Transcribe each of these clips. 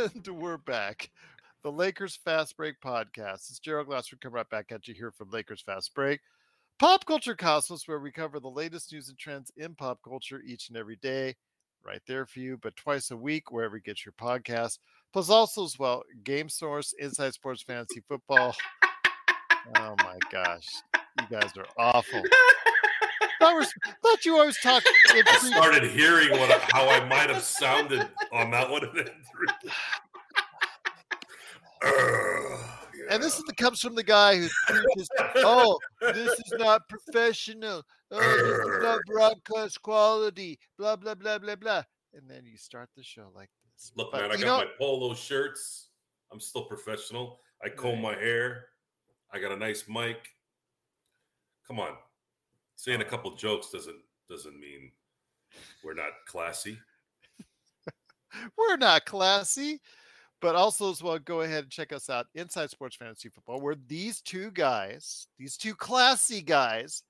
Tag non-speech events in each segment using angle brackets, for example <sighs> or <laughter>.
<laughs> And we're back. The Lakers Fast Break podcast. It's Gerald Glassford coming right back at you here from Lakers Fast Break. Pop Culture Cosmos, where we cover the latest news and trends in pop culture each and every day. Right there for you, but twice a week, wherever you get your podcast. Plus, also as well, Game Source, Inside Sports Fantasy Football. Oh my gosh. You guys are awful. Thought, we're, thought you always talk. in I started hearing what how I might have sounded on that one. And, this is the comes from the guy who preaches, "Oh, this is not professional. Oh, this is not broadcast quality." Blah blah blah blah blah. And then you start the show like this. Look, But man, I got know- my polo shirts. I'm still professional. I comb my hair. I got a nice mic. Come on, saying a couple jokes doesn't doesn't mean we're not classy. <laughs> We're not classy, but also as well, go ahead and check us out Inside Sports Fantasy Football, where these two guys, these two classy guys,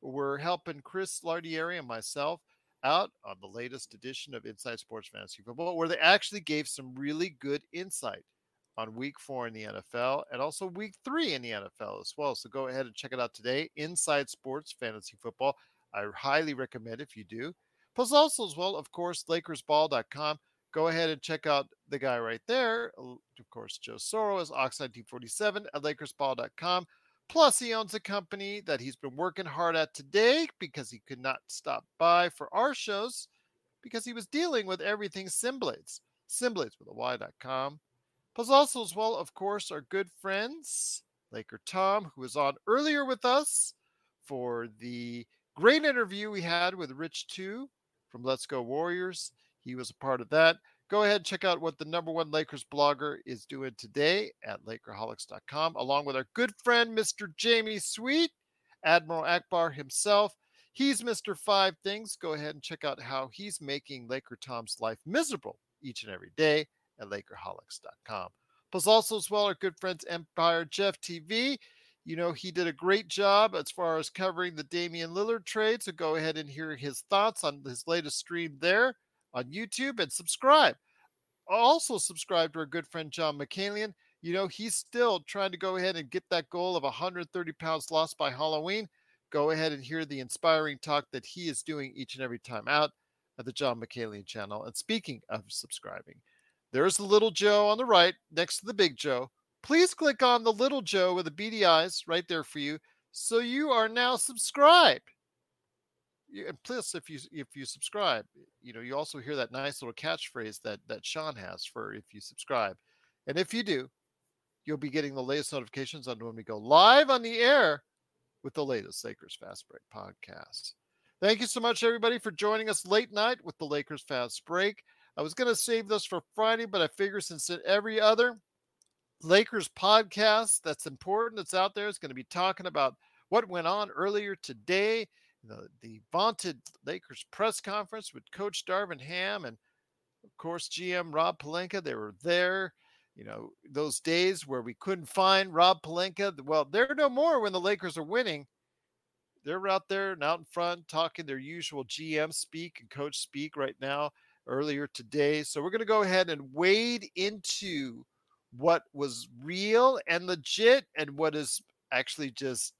were helping Chris Lardieri and myself out on the latest edition of Inside Sports Fantasy Football, where they actually gave some really good insight on week four in the NFL and also week three in the NFL as well. So go ahead and check it out today. Inside Sports Fantasy Football. I highly recommend if you do. Plus, also as well, of course, LakersBall.com. Go ahead and check out the guy right there. Of course, Joe Soro is Ox1947 at LakersBall.com. Plus, he owns a company that he's been working hard at today because he could not stop by for our shows because he was dealing with everything Simblades. Simblades with a Y.com. Plus, also as well, of course, our good friends, Laker Tom, who was on earlier with us for the great interview we had with Rich 2 from Let's Go Warriors. He was a part of that. Go ahead and check out what the number one Lakers blogger is doing today at Lakerholics.com, along with our good friend, Mr. Jamie Sweet, Admiral Ackbar himself. He's Mr. Five Things. Go ahead and check out how he's making Laker Tom's life miserable each and every day at Lakerholics.com. Plus, also as well, our good friends Empire Jeff TV. You know, he did a great job as far as covering the Damian Lillard trade. So go ahead and hear his thoughts on his latest stream there on YouTube and subscribe. Also, subscribe to our good friend John McCalian. You know, he's still trying to go ahead and get that goal of 130 pounds lost by Halloween. Go ahead and hear the inspiring talk that he is doing each and every time out at the John McCalian channel. And speaking of subscribing, there's the little Joe on the right next to the big Joe. Please click on the little Joe with the beady eyes right there for you. So you are now subscribed. And plus, if you if you subscribe, you know you also hear that nice little catchphrase that that Sean has for if you subscribe, and if you do, you'll be getting the latest notifications on when we go live on the air with the latest Lakers Fast Break podcast. Thank you so much, everybody, for joining us late night with the Lakers Fast Break. I was going to save this for Friday, but I figure since every other Lakers podcast that's important that's out there is going to be talking about what went on earlier today, the, the vaunted Lakers press conference with Coach Darvin Ham and, of course, GM Rob Pelinka. They were there. You know, those days where we couldn't find Rob Pelinka. Well, they're no more when the Lakers are winning. They're out there and out in front talking their usual GM speak and coach speak right now earlier today. So we're going to go ahead and wade into what was real and legit and what is actually just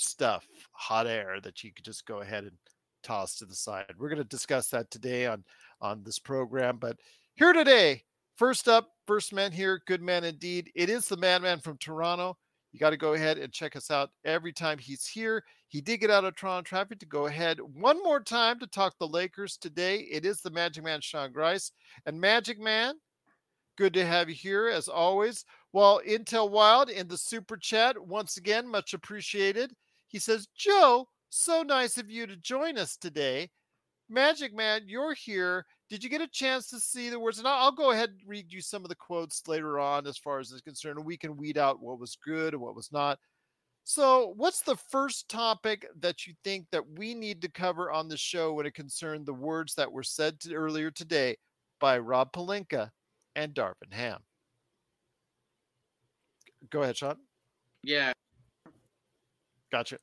stuff, hot air that you could just go ahead and toss to the side. We're going to discuss that today on on this program, but here today, first up, first man here, good man indeed. It is the madman from Toronto. You got to go ahead and check us out every time he's here. He did get out of Toronto traffic to go ahead one more time to talk the Lakers today. It is the Magic Man Sean Grice. And Magic Man, good to have you here as always. Well, Intel Wild in the super chat, once again, much appreciated. He says, Joe, so nice of you to join us today. Magic Man, you're here. Did you get a chance to see the words? And I'll, go ahead and read you some of the quotes later on as far as is concerned. We can weed out what was good and what was not. So, what's the first topic that you think that we need to cover on the show when it concerned the words that were said to earlier today by Rob Pelinka and Darvin Ham? Go ahead, Sean. Yeah. Gotcha.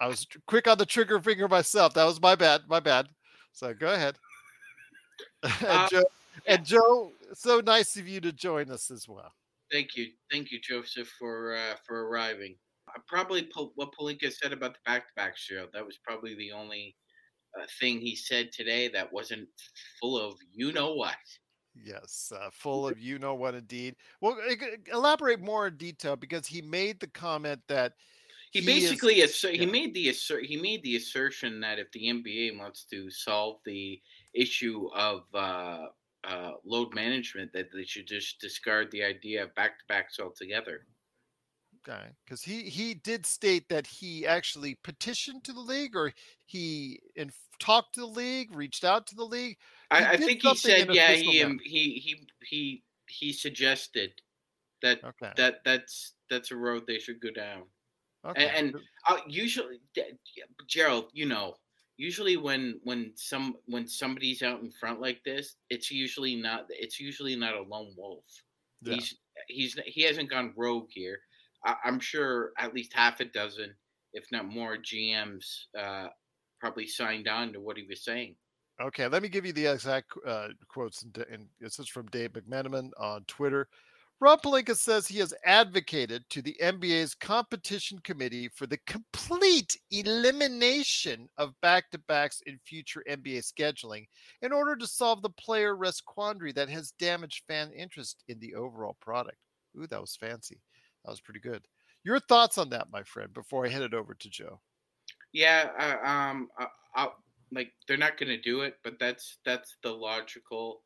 I was quick on the trigger finger myself. That was my bad. My bad. So go ahead. <laughs> And Uh, Joe, And Joe, so nice of you to join us as well. Thank you, thank you, Joseph, for uh, for arriving. Uh, probably what Pelinka said about the back-to-back show. That was probably the only uh, thing he said today that wasn't full of you know what. Yes, uh, full of you know what indeed. Well, elaborate more in detail because he made the comment that he, he basically is, he yeah. made the assert he made the assertion that if the NBA wants to solve the issue of uh, uh, load management, that they should just discard the idea of back to backs altogether. Okay, because he he did state that he actually petitioned to the league, or he in, talked to the league, reached out to the league. I, I think he said, yeah, he, um, he he he he suggested that okay. that that's that's a road they should go down. Okay. And, and uh, usually, Gerald, you know, usually when when some when somebody's out in front like this, it's usually not it's usually not a lone wolf. Yeah. He's he's he hasn't gone rogue here. I, am sure at least half a dozen, if not more, GMs uh, probably signed on to what he was saying. Okay, let me give you the exact uh, quotes, and, and this is from Dave McMenamin on Twitter. Rob Pelinka says he has advocated to the NBA's competition committee for the complete elimination of back to backs in future NBA scheduling in order to solve the player rest quandary that has damaged fan interest in the overall product. Ooh, that was fancy. That was pretty good. Your thoughts on that, my friend, before I head it over to Joe? Yeah, uh, um, I, I, like they're not going to do it, but that's that's the logical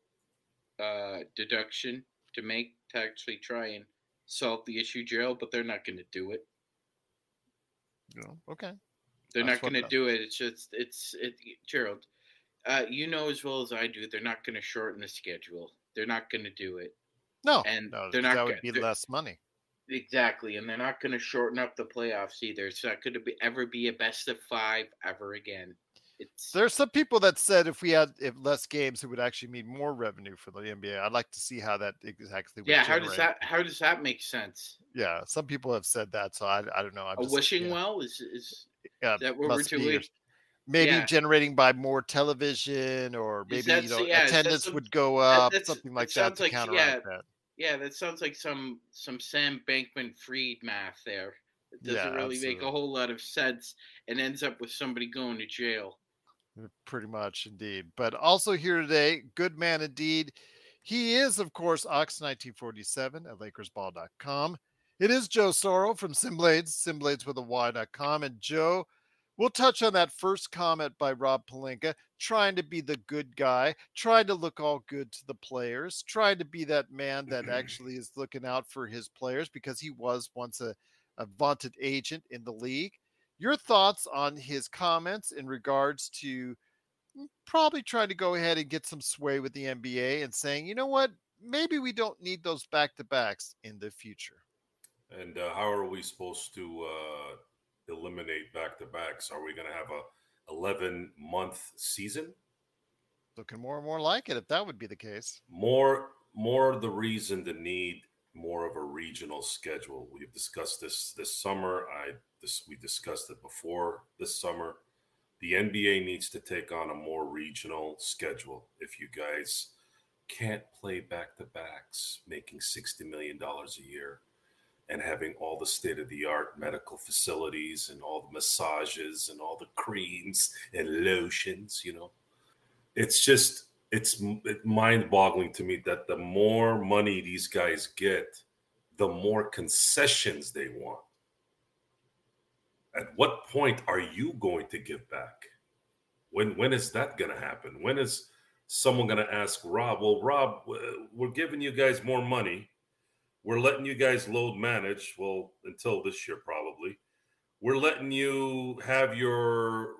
uh, deduction to make to actually try and solve the issue, Gerald. But they're not going to do it. No, okay. They're that's not going to do it. It's just it's it, Gerald. Uh, you know as well as I do, they're not going to shorten the schedule. They're not going to do it. No, and no, they're not. That would be less money. Exactly, and they're not going to shorten up the playoffs either. It's not going to be ever be a best of five ever again. It's there's some people that said if we had if less games, it would actually mean more revenue for the NBA. I'd like to see how that exactly. yeah, how does that how does that make sense? Yeah, some people have said that, so I, I don't know. I'm a just, wishing yeah. well is is yeah, that what we're doing? Maybe yeah. generating by more television, or maybe you know yeah, attendance would go up, something like that to like, counteract that. Yeah, that sounds like some some Sam Bankman Fried math there. It doesn't yeah, really absolutely. make a whole lot of sense and ends up with somebody going to jail. Pretty much indeed. But also here today, good man indeed. He is, of course, Ox1947 at LakersBall.com. It is Joe Sorrow from Simblades, Simblades with a Y.com. And Joe, We'll touch on that first comment by Rob Pelinka, trying to be the good guy, trying to look all good to the players, trying to be that man that <clears throat> actually is looking out for his players because he was once a, a vaunted agent in the league. Your thoughts on his comments in regards to mm, probably trying to go ahead and get some sway with the NBA and saying, you know what, maybe we don't need those back to backs in the future. And uh, how are we supposed to uh, eliminate back to backs? Are we going to have a 11 month season? Looking more and more like it if that would be the case. More more the reason to need more of a regional schedule. We've discussed this this summer. I this we discussed it before this summer. The NBA needs to take on a more regional schedule. If you guys can't play back to backs, making sixty million dollars a year, and having all the state of the art medical facilities and all the massages and all the creams and lotions, you know. It's just it's mind-boggling to me that the more money these guys get, the more concessions they want. At what point are you going to give back? When when is that going to happen? When is someone going to ask Rob, "Well, Rob, we're giving you guys more money we're letting you guys load manage. Well, until this year, probably. We're letting you have your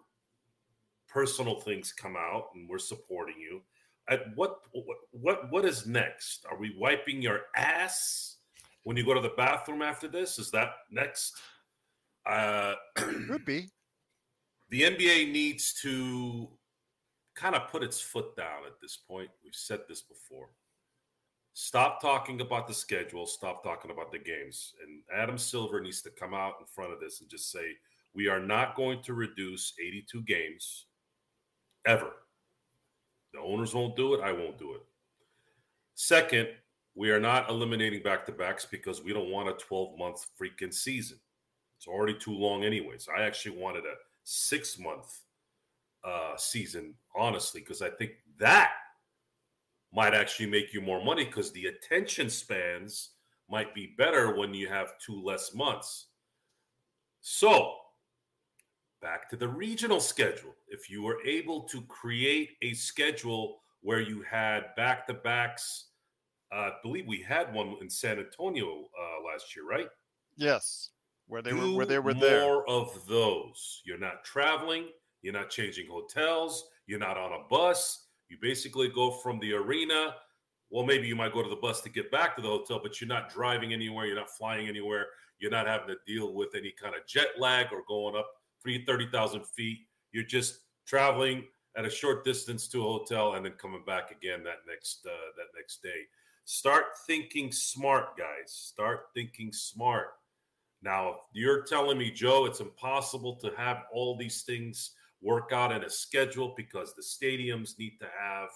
personal things come out, and we're supporting you. At what what what is next? Are we wiping your ass when you go to the bathroom after this? Is that next? Uh, <clears throat> Could be. The NBA needs to kind of put its foot down at this point. We've said this before Stop talking about the schedule. Stop talking about the games. And Adam Silver needs to come out in front of this and just say, we are not going to reduce 82 games ever. The owners won't do it. I won't do it. Second, we are not eliminating back to backs because we don't want a 12 month freaking season. It's already too long, anyways. I actually wanted a six month uh, season, honestly, because I think that might actually make you more money because the attention spans might be better when you have two less months. So, back to the regional schedule. If you were able to create a schedule where you had back to backs, uh, I believe we had one in San Antonio uh, last year, right? Yes, where they Do were where they were more there. of those. You're not traveling. You're not changing hotels. You're not on a bus. You basically go from the arena. Well, maybe you might go to the bus to get back to the hotel, but you're not driving anywhere. You're not flying anywhere. You're not having to deal with any kind of jet lag or going up 30,000 feet. You're just traveling at a short distance to a hotel and then coming back again that next uh, that next day. Start thinking smart, guys. Start thinking smart. Now, you're telling me, Joe, it's impossible to have all these things work out in a schedule because the stadiums need to have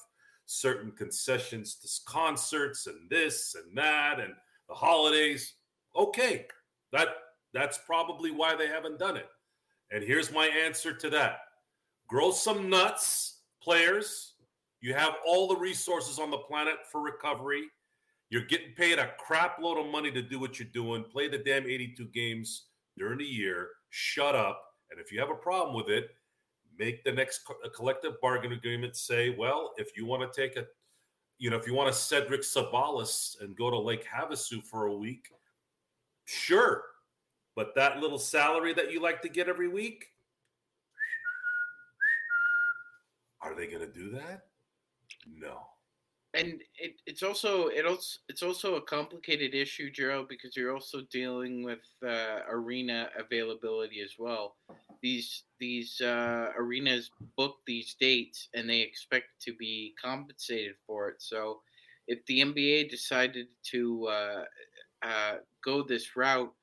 certain concessions to concerts and this and that and the holidays. Okay, that that's probably why they haven't done it. And here's my answer to that. Grow some nuts, players. You have all the resources on the planet for recovery. You're getting paid a crap load of money to do what you're doing. Play the damn 82 games during the year. Shut up. And if you have a problem with it, make the next co- collective bargain agreement say, well, if you want to take a, you know, if you want to Cedric Ceballos and go to Lake Havasu for a week, sure. But that little salary that you like to get every week, are they going to do that? No. And it, it's also it also it's also a complicated issue, Gerald, because you're also dealing with uh, arena availability as well. These these uh, arenas book these dates, and they expect to be compensated for it. So, if the NBA decided to uh, uh, go this route,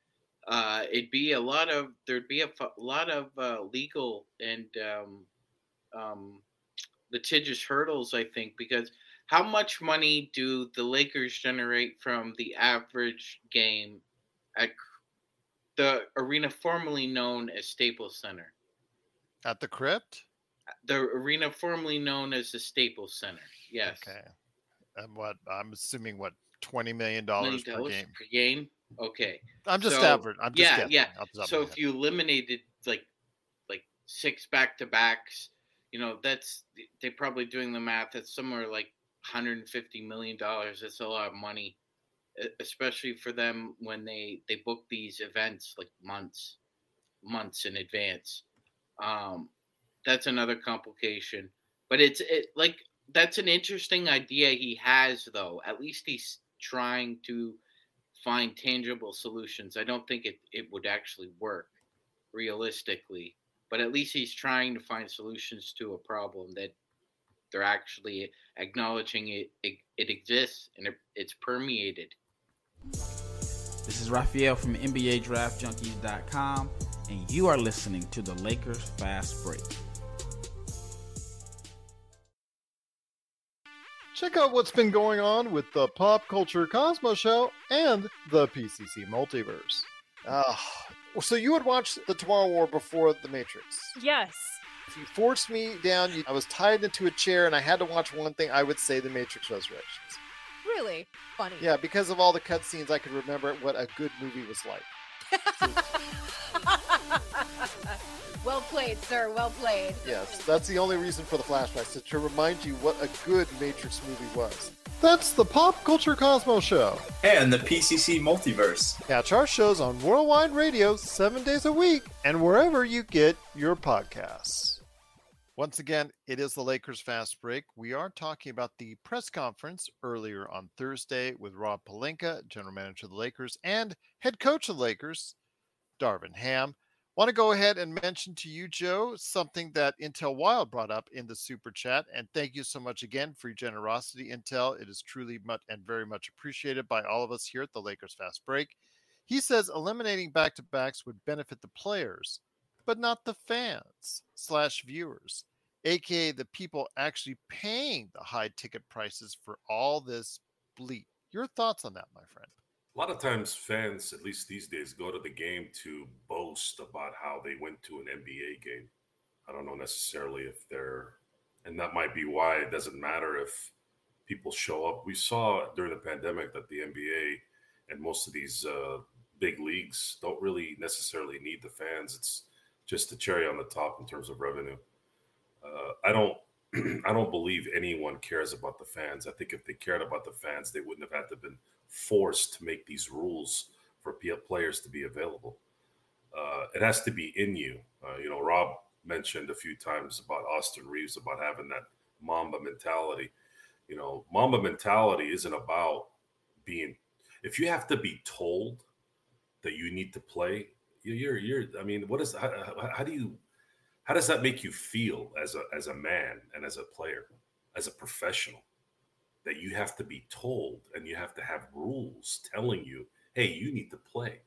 uh, it'd be a lot of there'd be a f- lot of uh, legal and um, um, litigious hurdles, I think, because how much money do the Lakers generate from the average game at the arena formerly known as Staples Center? At the crypt? The arena formerly known as the Staples Center. Yes. Okay. And what I'm assuming what twenty million dollars per game. Per game. Okay. I'm just So, average. I'm just yeah, guessing yeah. off the top of So if you eliminated like like six back to backs, you know that's they're probably doing the math. That's somewhere like 150 million dollars. That's a lot of money, especially for them when they they book these events like months months in advance. Um, that's another complication. But it's it like that's an interesting idea he has though. At least he's trying to find tangible solutions. I don't think it, it would actually work realistically, but at least he's trying to find solutions to a problem that they're actually acknowledging it it, it exists and it, it's permeated. This is Raphael from NBA Draft Junkies.com, and you are listening to the Lakers Fast Break. Check out what's been going on with the Pop Culture Cosmos Show and the PCC Multiverse. Ah, so you would watch the Tomorrow War before the Matrix? Yes. If you forced me down, you, I was tied into a chair and I had to watch one thing. I would say the Matrix Resurrections. Really funny. Yeah, because of all the cutscenes, I could remember what a good movie was like. <laughs> well played, sir. Well played. Yes, that's the only reason for the flashbacks to, to remind you what a good Matrix movie was. That's the Pop Culture Cosmos Show. And the PCC Multiverse. Catch our shows on Worldwide Radio seven days a week and wherever you get your podcasts. Once again, it is the Lakers Fast Break. We are talking about the press conference earlier on Thursday with Rob Pelinka, general manager of the Lakers, and head coach of the Lakers, Darvin Ham. Want to go ahead and mention to you, Joe, something that Intel Wild brought up in the super chat. And thank you so much again for your generosity, Intel. It is truly much and very much appreciated by all of us here at the Lakers Fast Break. He says eliminating back to backs would benefit the players, but not the fans slash viewers, aka the people actually paying the high ticket prices for all this bleat. Your thoughts on that, my friend? A lot of times, fans, at least these days, go to the game to boast about how they went to an NBA game. I don't know necessarily if they're, and that might be why it doesn't matter if people show up. We saw during the pandemic that the NBA and most of these uh, big leagues don't really necessarily need the fans. It's just the cherry on the top in terms of revenue. Uh, I don't <clears throat> I don't believe anyone cares about the fans. I think if they cared about the fans, they wouldn't have had to been forced to make these rules for players to be available. Uh, it has to be in you. Uh, you know, Rob mentioned a few times about Austin Reaves about having that Mamba mentality. You know, Mamba mentality isn't about being. If you have to be told that you need to play, you're you're. I mean, what is how, how do you how does that make you feel as a as a man and as a player, as a professional? That you have to be told and you have to have rules telling you, hey, you need to play.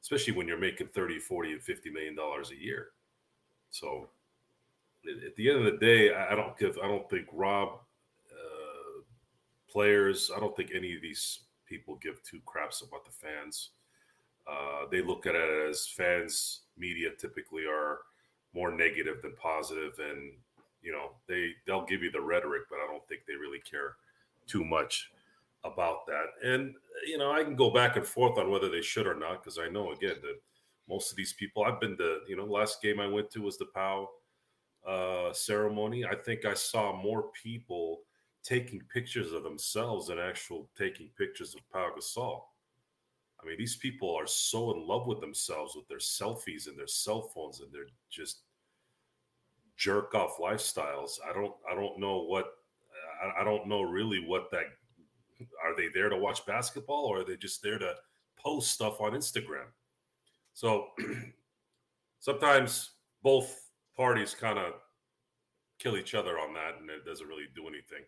Especially when you're making 30, 40, and 50 million dollars a year. So at the end of the day, I don't give I don't think Rob uh, players, I don't think any of these people give two craps about the fans. Uh, they look at it as fans, media typically are more negative than positive and you know they they'll give you the rhetoric but i don't think they really care too much about that and you know i can go back and forth on whether they should or not because i know again that most of these people i've been to you know last game i went to was the pow uh, ceremony i think i saw more people taking pictures of themselves than actual taking pictures of Pau Gasol. I mean, these people are so in love with themselves with their selfies and their cell phones and their just jerk off lifestyles. I don't I don't know what I, I don't know really what that are they there to watch basketball or are they just there to post stuff on Instagram? So <clears throat> sometimes both parties kind of kill each other on that and it doesn't really do anything.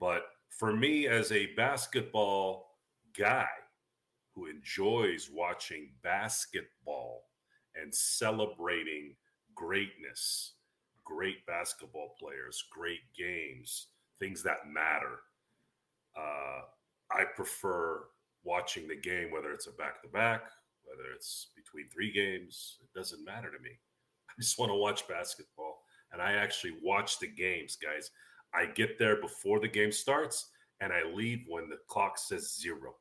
But for me as a basketball guy, who enjoys watching basketball and celebrating greatness, great basketball players, great games, things that matter. Uh, I prefer watching the game, whether it's a back to back, whether it's between three games, it doesn't matter to me. <laughs> I just want to watch basketball. And I actually watch the games, guys. I get there before the game starts and I leave when the clock says zero.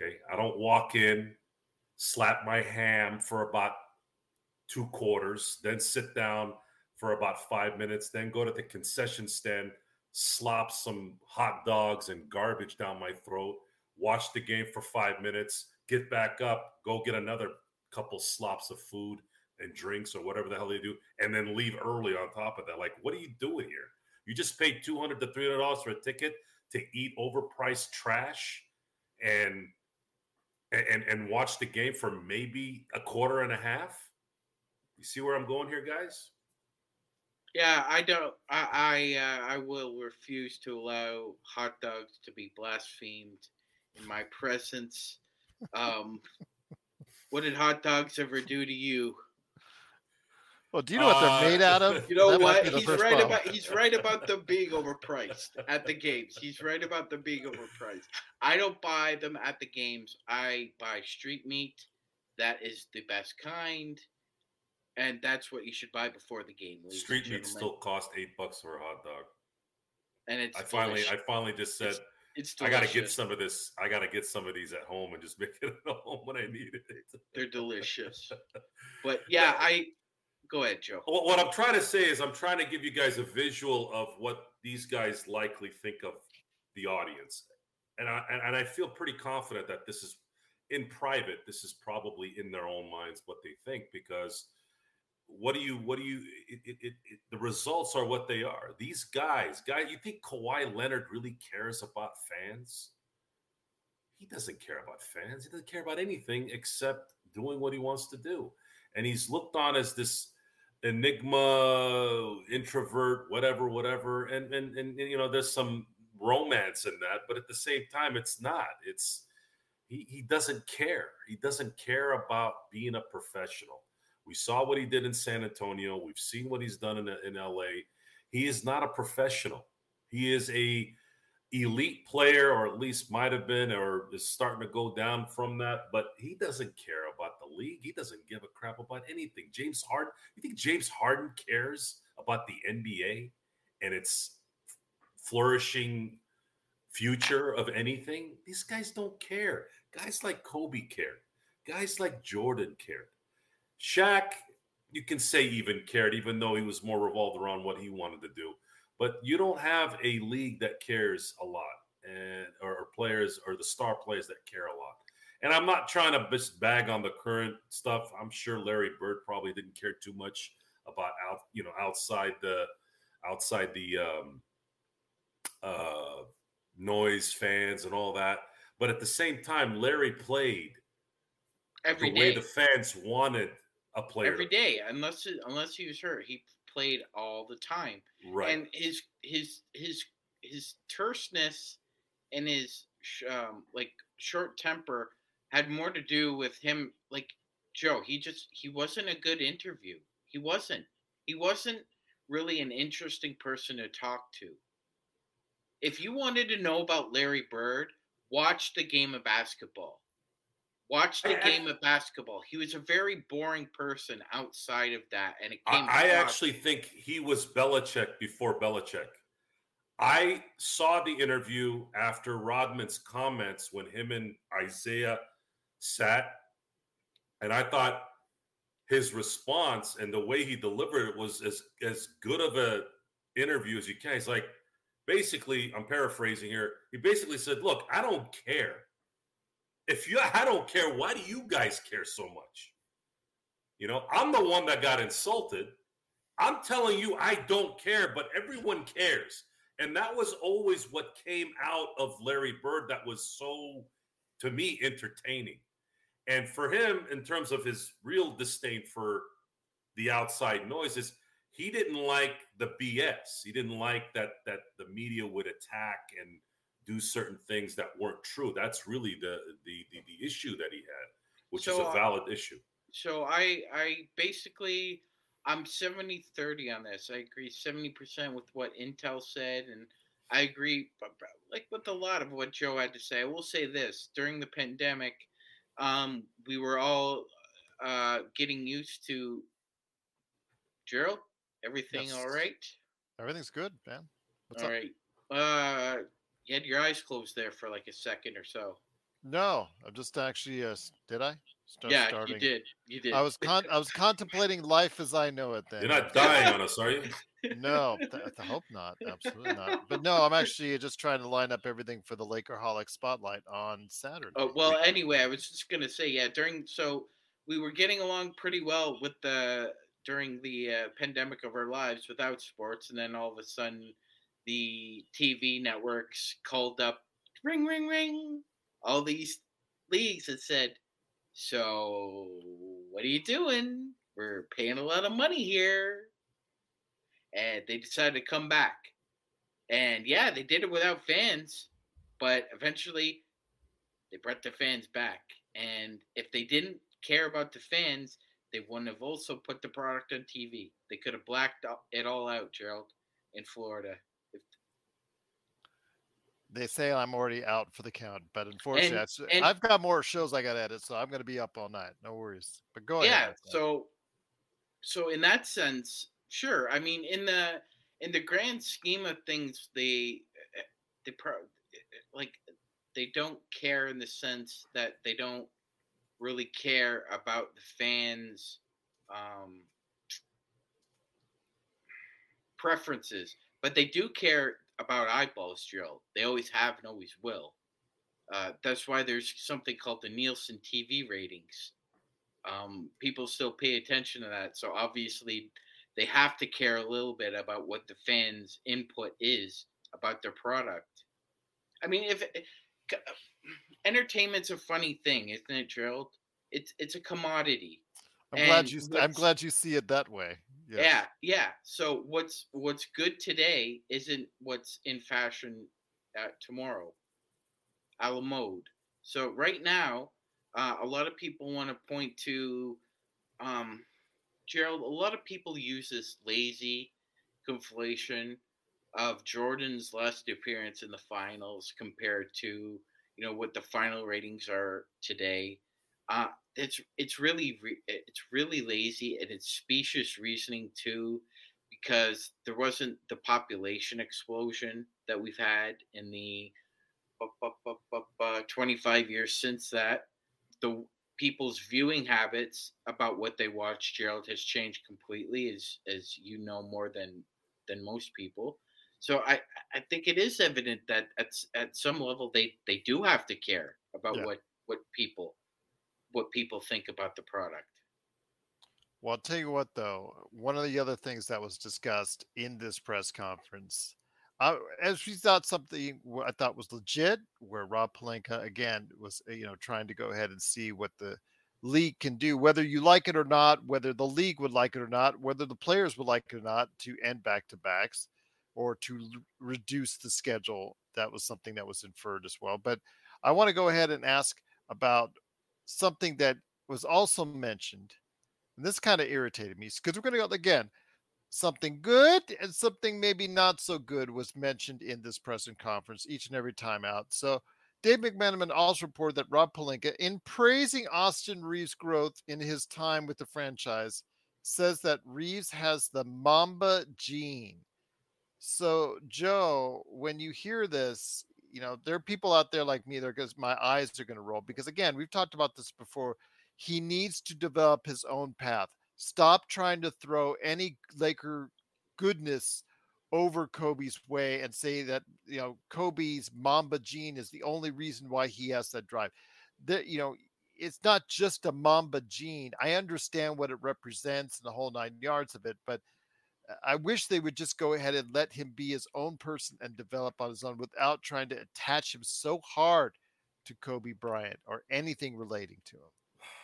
Okay. I don't walk in, slap my ham for about two quarters, then sit down for about five minutes, then go to the concession stand, slop some hot dogs and garbage down my throat, watch the game for five minutes, get back up, go get another couple slops of food and drinks or whatever the hell they do, and then leave early on top of that. Like, what are you doing here? You just paid 200 to $300 for a ticket to eat overpriced trash and and and watch the game for maybe a quarter and a half. You see where I'm going here, guys? Yeah, I don't. I I, uh, I will refuse to allow hot dogs to be blasphemed in my presence. Um, what did hot dogs ever do to you? Well, do you know what they're made out of? Uh, you know that what? He's right problem. about he's right about them being overpriced at the games. He's right about them being overpriced. I don't buy them at the games. I buy street meat. That is the best kind, and that's what you should buy before the game. Street meat still cost eight bucks for a hot dog. And it's I finally delicious. I finally just said it's, it's I got to get some of this. I got to get some of these at home and just make it at home when I need it. They're delicious. <laughs> But yeah, I Go ahead, Joe. What I'm trying to say is, I'm trying to give you guys a visual of what these guys likely think of the audience, and I and I feel pretty confident that this is in private. This is probably in their own minds what they think because what do you what do you it, it, it, the results are what they are these guys guy you think Kawhi Leonard really cares about fans he doesn't care about fans he doesn't care about anything except doing what he wants to do and he's looked on as this enigma, introvert, whatever, whatever. And, and and you know, there's some romance in that, but at the same time, it's not. It's he he doesn't care. He doesn't care about being a professional. We saw what he did in San Antonio. We've seen what he's done in in LA. He is not a professional. He is a elite player, or at least might have been, or is starting to go down from that. But he doesn't care league. He doesn't give a crap about anything. James Harden, you think James Harden cares about the NBA and its flourishing future of anything? These guys don't care. Guys like Kobe cared. Guys like Jordan cared. Shaq, you can say even cared, even though he was more revolved around what he wanted to do. But you don't have a league that cares a lot, and or, or players or the star players that care a lot. And I'm not trying to just bag on the current stuff. I'm sure Larry Bird probably didn't care too much about out, you know, outside the outside the um, uh, noise fans and all that. But at the same time, Larry played every the day. way the fans wanted a player every day, unless unless he was hurt. He played all the time, right? And his his his his terseness and his um, like short temper had more to do with him. Like Joe, he just he wasn't a good interview. He wasn't. He wasn't really an interesting person to talk to. If you wanted to know about Larry Bird, watch the game of basketball. Watch the game of basketball. He was a very boring person outside of that, and it came. I, I actually think he was Belichick before Belichick. I saw the interview after Rodman's comments when him and Isiah sat, and I thought his response and the way he delivered it was as as good of a interview as you can. He's like, basically, I'm paraphrasing here. He basically said, "Look, I don't care." if you I don't care, why do you guys care so much? You know, I'm the one that got insulted. I'm telling you, I don't care, but everyone cares. And that was always what came out of Larry Bird that was so, to me, entertaining. And for him, in terms of his real disdain for the outside noises, he didn't like the BS. He didn't like that that the media would attack and do certain things that weren't true. That's really the the the, the issue that he had, which so, is a valid uh, issue. So I I basically I'm 70 30 on this. I agree 70% with what Intel said and I agree like with a lot of what Joe had to say. I will say this, during the pandemic um we were all uh getting used to Gerald, everything yes. all right? Everything's good, man. What's all up? right. Uh you had your eyes closed there for like a second or so. No, I'm just actually. Uh, did I? Start yeah, starting. you did. You did. I was con- I was contemplating life as I know it. Then you're not dying on us, are you? <laughs> No, th- I hope not. Absolutely not. But no, I'm actually just trying to line up everything for the Lakerholic spotlight on Saturday. Oh well. Anyway, I was just gonna say, yeah. During so we were getting along pretty well with the during the uh, pandemic of our lives without sports, and then all of a sudden the TV networks called up, ring, ring, ring, all these leagues and said, So, what are you doing? We're paying a lot of money here. And they decided to come back. And yeah, they did it without fans, but eventually they brought the fans back. And if they didn't care about the fans, they wouldn't have also put the product on TV. They could have blacked it all out, Gerald, in Florida. They say I'm already out for the count, but unfortunately, and, and, I've got more shows I got to edit, so I'm going to be up all night. No worries. But go yeah, ahead. Yeah. So, so in that sense, sure. I mean, in the in the grand scheme of things, they eh, they pro, like they don't care in the sense that they don't really care about the fans' um, preferences, but they do care about eyeballs, Joe. They always have and always will. Uh, that's why there's something called the Nielsen TV ratings. Um, people still pay attention to that, so obviously they have to care a little bit about what the fans' input is about their product. I mean, if uh, entertainment's a funny thing, isn't it, Gerald? It's it's a commodity. I'm and glad you. I'm glad you see it that way. Yes. Yeah, yeah. So what's what's good today isn't what's in fashion tomorrow. A la mode. So right now, uh, a lot of people want to point to um, Gerald. A lot of people use this lazy conflation of Jordan's last appearance in the finals compared to you know what the final ratings are today, uh, it's it's really it's really lazy and it's specious reasoning too, because there wasn't the population explosion that we've had in the uh, 25 years since that. The people's viewing habits about what they watch, Gerald, has changed completely, as as you know more than than most people. So I I think it is evident that at at some level they they do have to care about yeah. what what people what people think about the product. Well, I'll tell you what, though, one of the other things that was discussed in this press conference, uh, as we thought something I thought was legit, where Rob Pelinka again was, uh, you know, trying to go ahead and see what the league can do, whether you like it or not, whether the league would like it or not, whether the players would like it or not, to end back to backs or to l- reduce the schedule. That was something that was inferred as well. But I want to go ahead and ask about something that was also mentioned, and this kind of irritated me because we're going to go again. Something good and something maybe not so good was mentioned in this press conference each and every time out. So, Dave McMenamin also reported that Rob Pelinka, in praising Austin Reaves' growth in his time with the franchise, says that Reaves has the Mamba gene. So, Joe, when you hear this, you know, there are people out there like me there because my eyes are going to roll because again, we've talked about this before. He needs to develop his own path. Stop trying to throw any Laker goodness over Kobe's way and say that you know Kobe's Mamba gene is the only reason why he has that drive. That you know, it's not just a Mamba gene. I understand what it represents and the whole nine yards of it, but I wish they would just go ahead and let him be his own person and develop on his own without trying to attach him so hard to Kobe Bryant or anything relating to him.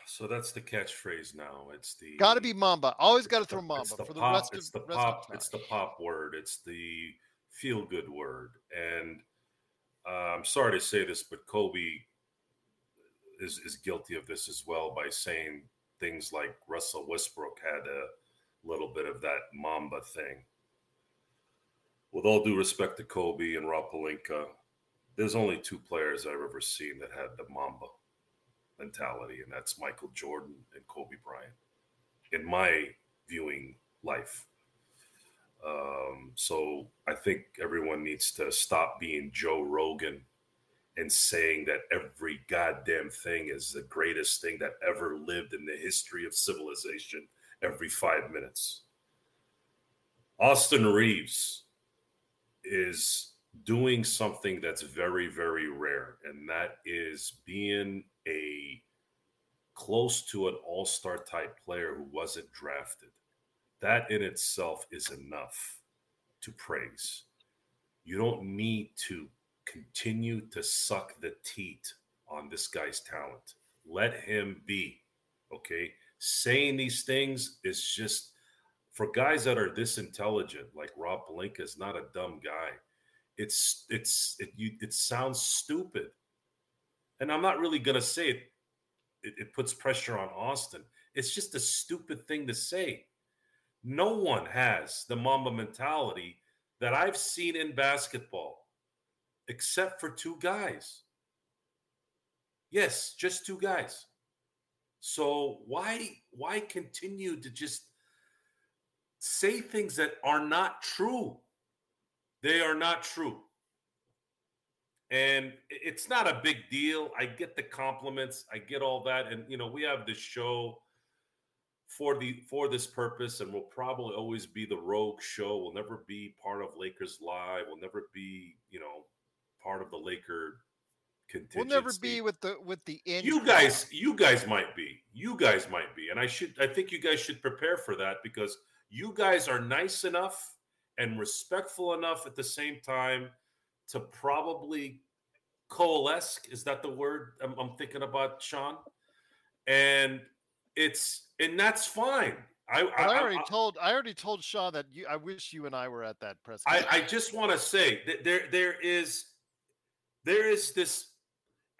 So that's the catchphrase now. It's the got to be Mamba. Always got to throw Mamba for the pop, rest it's of the rest pop. Of it's the pop word. It's the feel good word. And uh, I'm sorry to say this, but Kobe is is guilty of this as well by saying things like Russell Westbrook had a little bit of that Mamba thing. With all due respect to Kobe and Rob Pelinka, there's only two players I've ever seen that had the Mamba mentality, and that's Michael Jordan and Kobe Bryant. In my viewing life, um, so I think everyone needs to stop being Joe Rogan and saying that every goddamn thing is the greatest thing that ever lived in the history of civilization every five minutes. Austin Reaves is doing something that's very, very rare, and that is being a close to an all star type player who wasn't drafted. That in itself is enough to praise. You don't need to continue to suck the teat on this guy's talent. Let him be. Okay saying these things is just for guys that are this intelligent, like Rob Pelinka is not a dumb guy. It's it's it you it sounds stupid. And I'm not really gonna say it, it, it puts pressure on Austin. It's just a stupid thing to say. No one has the Mamba mentality that I've seen in basketball, except for two guys. Yes, just two guys. So why why continue to just say things that are not true? They are not true. And it's not a big deal. I get the compliments. I get all that. And you know, we have this show for the for this purpose and we'll probably always be the rogue show. We'll never be part of Lakers Live. We'll never be, you know, part of the Laker We'll never be with the with the end. You guys, you guys might be. You guys might be, and I should. I think you guys should prepare for that because you guys are nice enough and respectful enough at the same time to probably coalesce. Is that the word I'm, I'm thinking about, Sean? And it's and that's fine. I, I, I, already I, told I already told Sean that you, I wish you and I were at that press. I, I just want to say that there there is there is this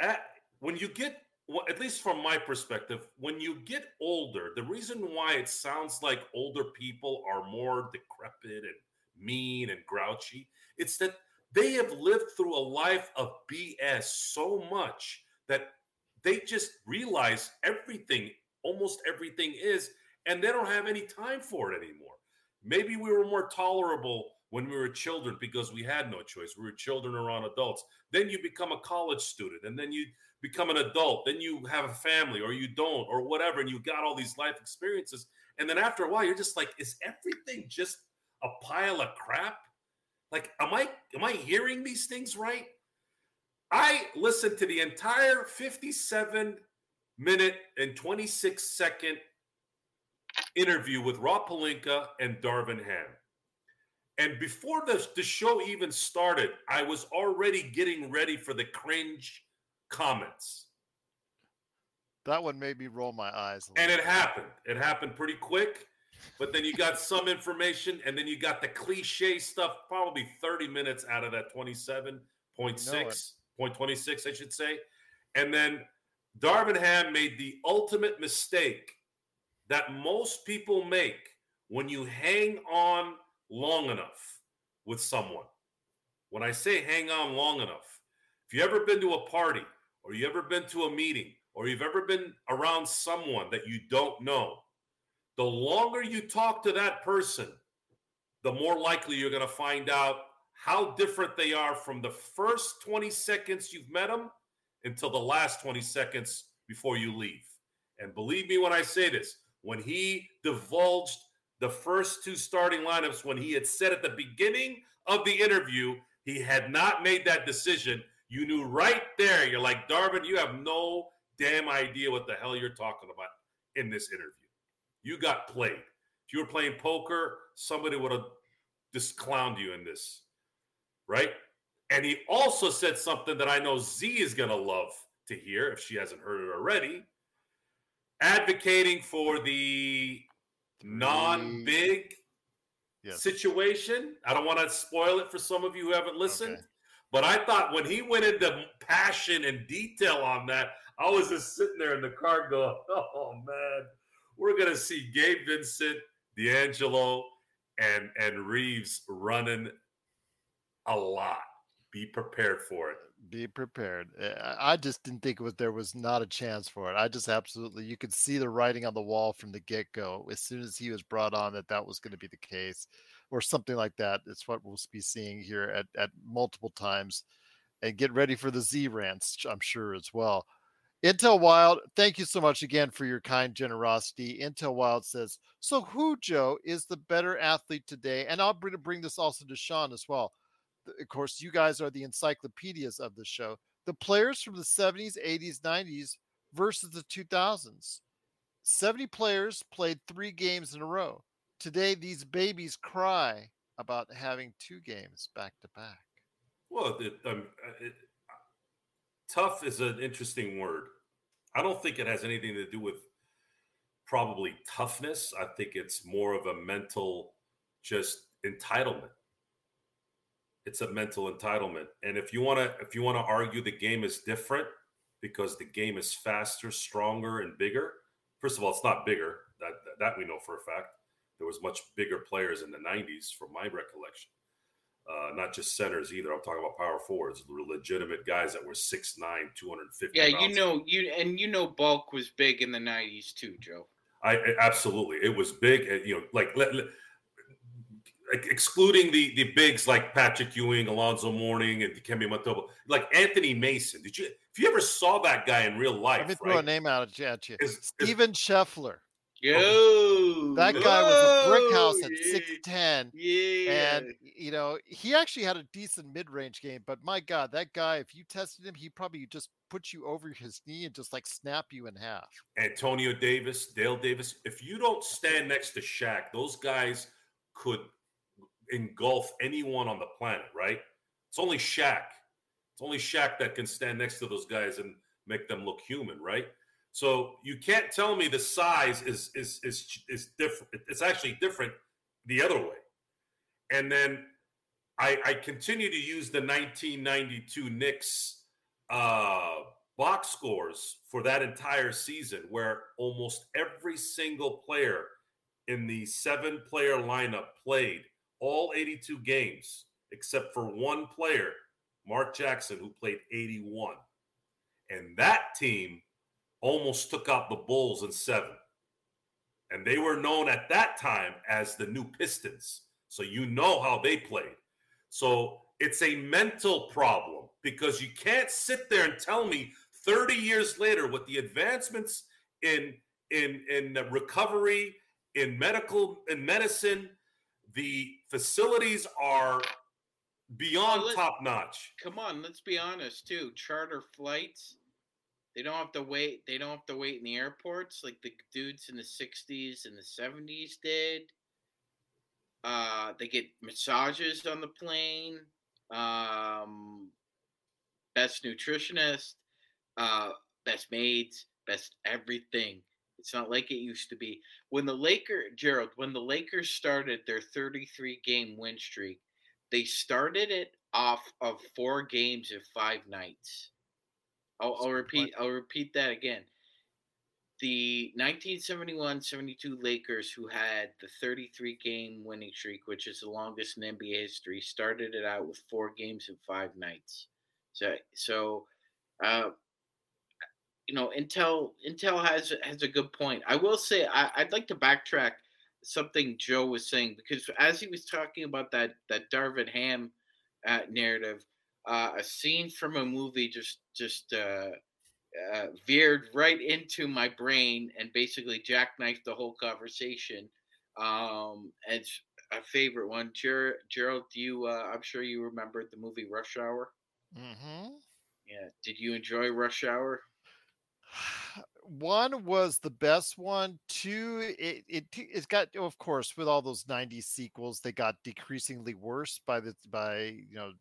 at, when you get well, at least from my perspective, when you get older, the reason why it sounds like older people are more decrepit and mean and grouchy. It's that they have lived through a life of BS so much that they just realize everything, almost everything is, and they don't have any time for it anymore. Maybe we were more tolerable when we were children because we had no choice. We were children around adults. Then you become a college student, and then you become an adult. Then you have a family, or you don't, or whatever, and you got all these life experiences. And then after a while, you're just like, is everything just a pile of crap? Like, am I am I hearing these things right? I listened to the entire 57 minute and 26 second interview with Rob Pelinka and Darvin Ham. And before the, the show even started, I was already getting ready for the cringe comments. That one made me roll my eyes. And it happened. It happened pretty quick. But then you got some information, and then you got the cliche stuff, probably 30 minutes out of that 27.6, point 26, I should say. And then Darvin Ham made the ultimate mistake that most people make when you hang on long enough with someone. When I say hang on long enough, if you ever been to a party or you ever been to a meeting or you've ever been around someone that you don't know, the longer you talk to that person, the more likely you're going to find out how different they are from the first 20 seconds you've met them until the last 20 seconds before you leave. And believe me when I say this, when he divulged the first two starting lineups, when he had said at the beginning of the interview he had not made that decision, you knew right there, you're like, Darvin, you have no damn idea what the hell you're talking about in this interview. You got played. If you were playing poker, somebody would have just clowned you in this, right? And he also said something that I know Z is going to love to hear if she hasn't heard it already advocating for the non-big yes. situation. I don't want to spoil it for some of you who haven't listened, okay. but I thought when he went into passion and detail on that, I was just sitting there in the car going, <laughs> "Oh man, we're gonna see Gabe Vincent, D'Angelo, and and Reaves running a lot. Be prepared for it." Be prepared. Eh, I just didn't think it was there was not a chance for it. I just absolutely you could see the writing on the wall from the get go as soon as he was brought on that that was going to be the case, or something like that. It's what we'll be seeing here at at multiple times, and get ready for the Z rants. I'm sure as well. Intel Wild, thank you so much again for your kind generosity. Intel Wild says, "So who, Joe, is the better athlete today?" And I'll bring this also to Sean as well of course, you guys are the encyclopedias of the show. The players from the 70s, 80s, 90s versus the 2000s. 70 players played three games in a row. Today, these babies cry about having two games back to back. Well, it, um, uh, it, tough is an interesting word. I don't think it has anything to do with probably toughness. I think it's more of a mental just entitlement it's a mental entitlement. And if you want to if you want to argue the game is different because the game is faster, stronger, and bigger, first of all, it's not bigger. That that we know for a fact. There was much bigger players in the 90s, from my recollection. Uh, not just centers either. I'm talking about power forwards, legitimate guys that were 6'9", 250 Yeah, you know, you and you know bulk was big in the 90s too, Joe. I absolutely. It was big. And, you know, like let, let, excluding the the bigs like Patrick Ewing, Alonzo Mourning, and Dikembe Mutombo, like Anthony Mason. Did you if you ever saw that guy in real life? Let me throw right? a name out at you. Is, Steven is, Scheffler. Yo, oh. that guy was a brick house at six ten. Yeah, and you know he actually had a decent mid range game, but my God, that guy, if you tested him, he probably just put you over his knee and just like snap you in half. Antonio Davis, Dale Davis. If you don't stand next to Shaq, those guys could engulf anyone on the planet, right? It's only Shaq. It's only Shaq that can stand next to those guys and make them look human, right? So you can't tell me the size is is is is different. It's actually different the other way. And then I, I continue to use the 1992 Knicks uh, box scores for that entire season, where almost every single player in the seven player lineup played all 82 games except for one player, Mark Jackson, who played 81. And that team almost took out the Bulls in seven. And they were known at that time as the new Pistons. So you know how they played. So it's a mental problem because you can't sit there and tell me 30 years later with the advancements in in in recovery in medical in medicine the facilities are beyond well, top notch come on let's be honest too. Charter flights they don't have to wait they don't have to wait in the airports like the dudes in the 60s and the 70s did. Uh, they get massages on the plane um, best nutritionist uh, best maids best everything it's not like it used to be. When the Laker Gerald, when the Lakers started their 33 game win streak, they started it off of four games in five nights. I'll, I'll repeat. I'll repeat that again. The 1971-72 Lakers, who had the 33 game winning streak, which is the longest in NBA history, started it out with four games in five nights. So, so uh, you know, Intel Intel has has a good point. I will say I, would like to backtrack something Joe was saying because as he was talking about that that Darvin Ham uh, narrative, uh, a scene from a movie just just uh, uh veered right into my brain and basically jackknifed the whole conversation. Um, it's a favorite one. Ger- Gerald, do you? Uh, I'm sure you remember the movie Rush Hour. Mm-hmm. Yeah. Did you enjoy Rush Hour? One was the best one. Two, it, it it's got of course with all those '90s sequels, they got decreasingly worse by the by you know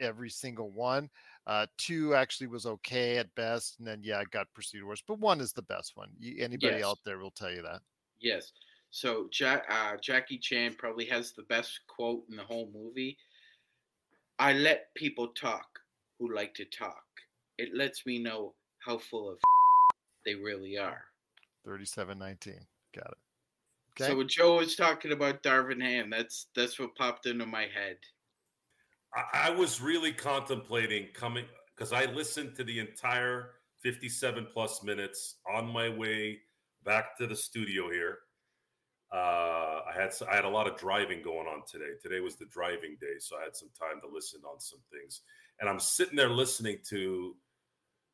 every single one. Uh, two actually was okay at best, and then yeah, it got proceeded worse. But one is the best one. Anybody yes. out there will tell you that. Yes. So Jack, uh, Jackie Chan probably has the best quote in the whole movie. I let people talk who like to talk. It lets me know how full of they really are. 3719. Got it. Okay. So when Joe was talking about Darvin Ham, that's that's what popped into my head. I, I was really contemplating coming because I listened to the entire 57 plus minutes on my way back to the studio here. Uh, I had I had a lot of driving going on today. Today was the driving day, so I had some time to listen on some things. And I'm sitting there listening to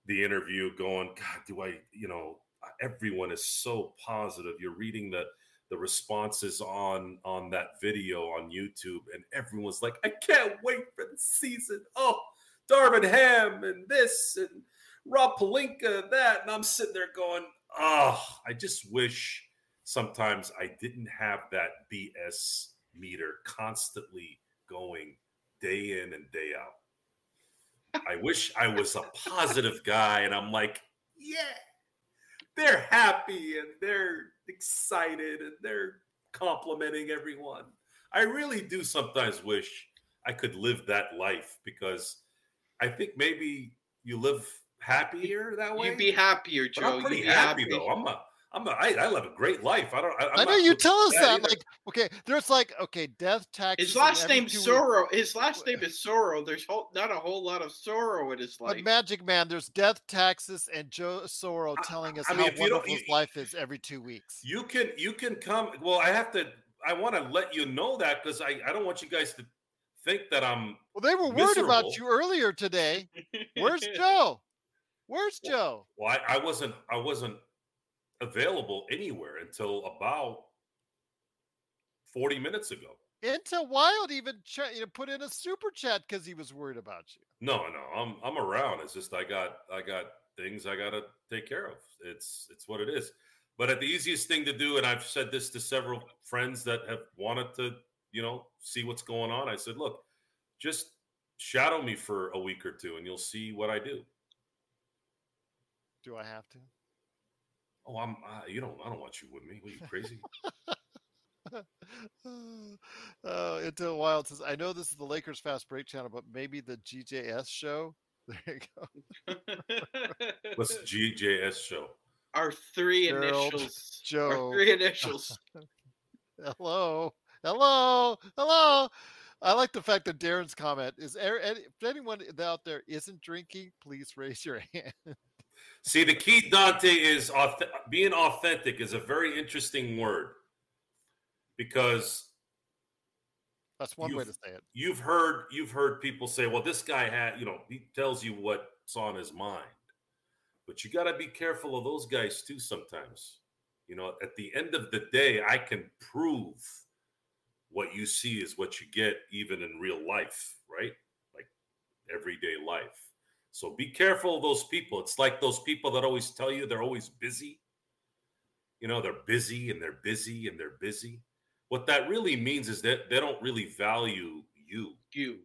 the interview going, God, do I, you know, everyone is so positive. You're reading the the responses on on that video on YouTube, and everyone's like, I can't wait for the season. Oh, Darvin Ham and this and Rob Pelinka that, and I'm sitting there going, oh, I just wish sometimes I didn't have that BS meter constantly going day in and day out. I wish I was a positive guy. And I'm like, yeah, they're happy and they're excited and they're complimenting everyone. I really do sometimes wish I could live that life because I think maybe you live happier that way. You'd be happier, Joe. But I'm pretty happy, happy, though. I'm a I'm a, I, I live a great life. I don't. I, I know you tell us that. Either. Like, okay, there's like, okay, death tax. His last name Sorrow. His last name is Sorrow. There's whole, not a whole lot of sorrow in his life. But Magic Man, there's death taxes and Joe Sorrow telling us I, I mean, how wonderful his life is every two weeks. You can you can come. Well, I have to. I want to let you know that because I I don't want you guys to think that I'm. Well, they were worried miserable. about you earlier today. Where's <laughs> Joe? Where's Joe? Well, I, I wasn't. I wasn't available anywhere until about 40 minutes ago. Until Wild even ch- you know, put in a super chat because he was worried about you. No, no, I'm I'm around. It's just I got I got things I got to take care of. It's it's what it is. But at the easiest thing to do, and I've said this to several friends that have wanted to, you know, see what's going on. I said, look, just shadow me for a week or two, and you'll see what I do. Do I have to? Oh, I'm. Uh, you don't. I don't want you with me. What, Are you crazy? <laughs> oh, until wild says, I know this is the Lakers Fast Break channel, but maybe the GJS show. <laughs> There you go. What's the GJS show? Our three Gerald, initials. Joe. Our three initials. <laughs> Hello. hello, hello. I like the fact that Darren's comment is if anyone out there isn't drinking, please raise your hand. See, the key, Dante, is being authentic is a very interesting word because that's one way to say it. You've heard you've heard people say, "Well, this guy had," you know, he tells you what's on his mind. But you got to be careful of those guys too sometimes. You know, at the end of the day, I can prove what you see is what you get even in real life, right? Like everyday life. So be careful of those people. It's like those people that always tell you they're always busy. You know, they're busy and they're busy and they're busy. What that really means is that they don't really value you, you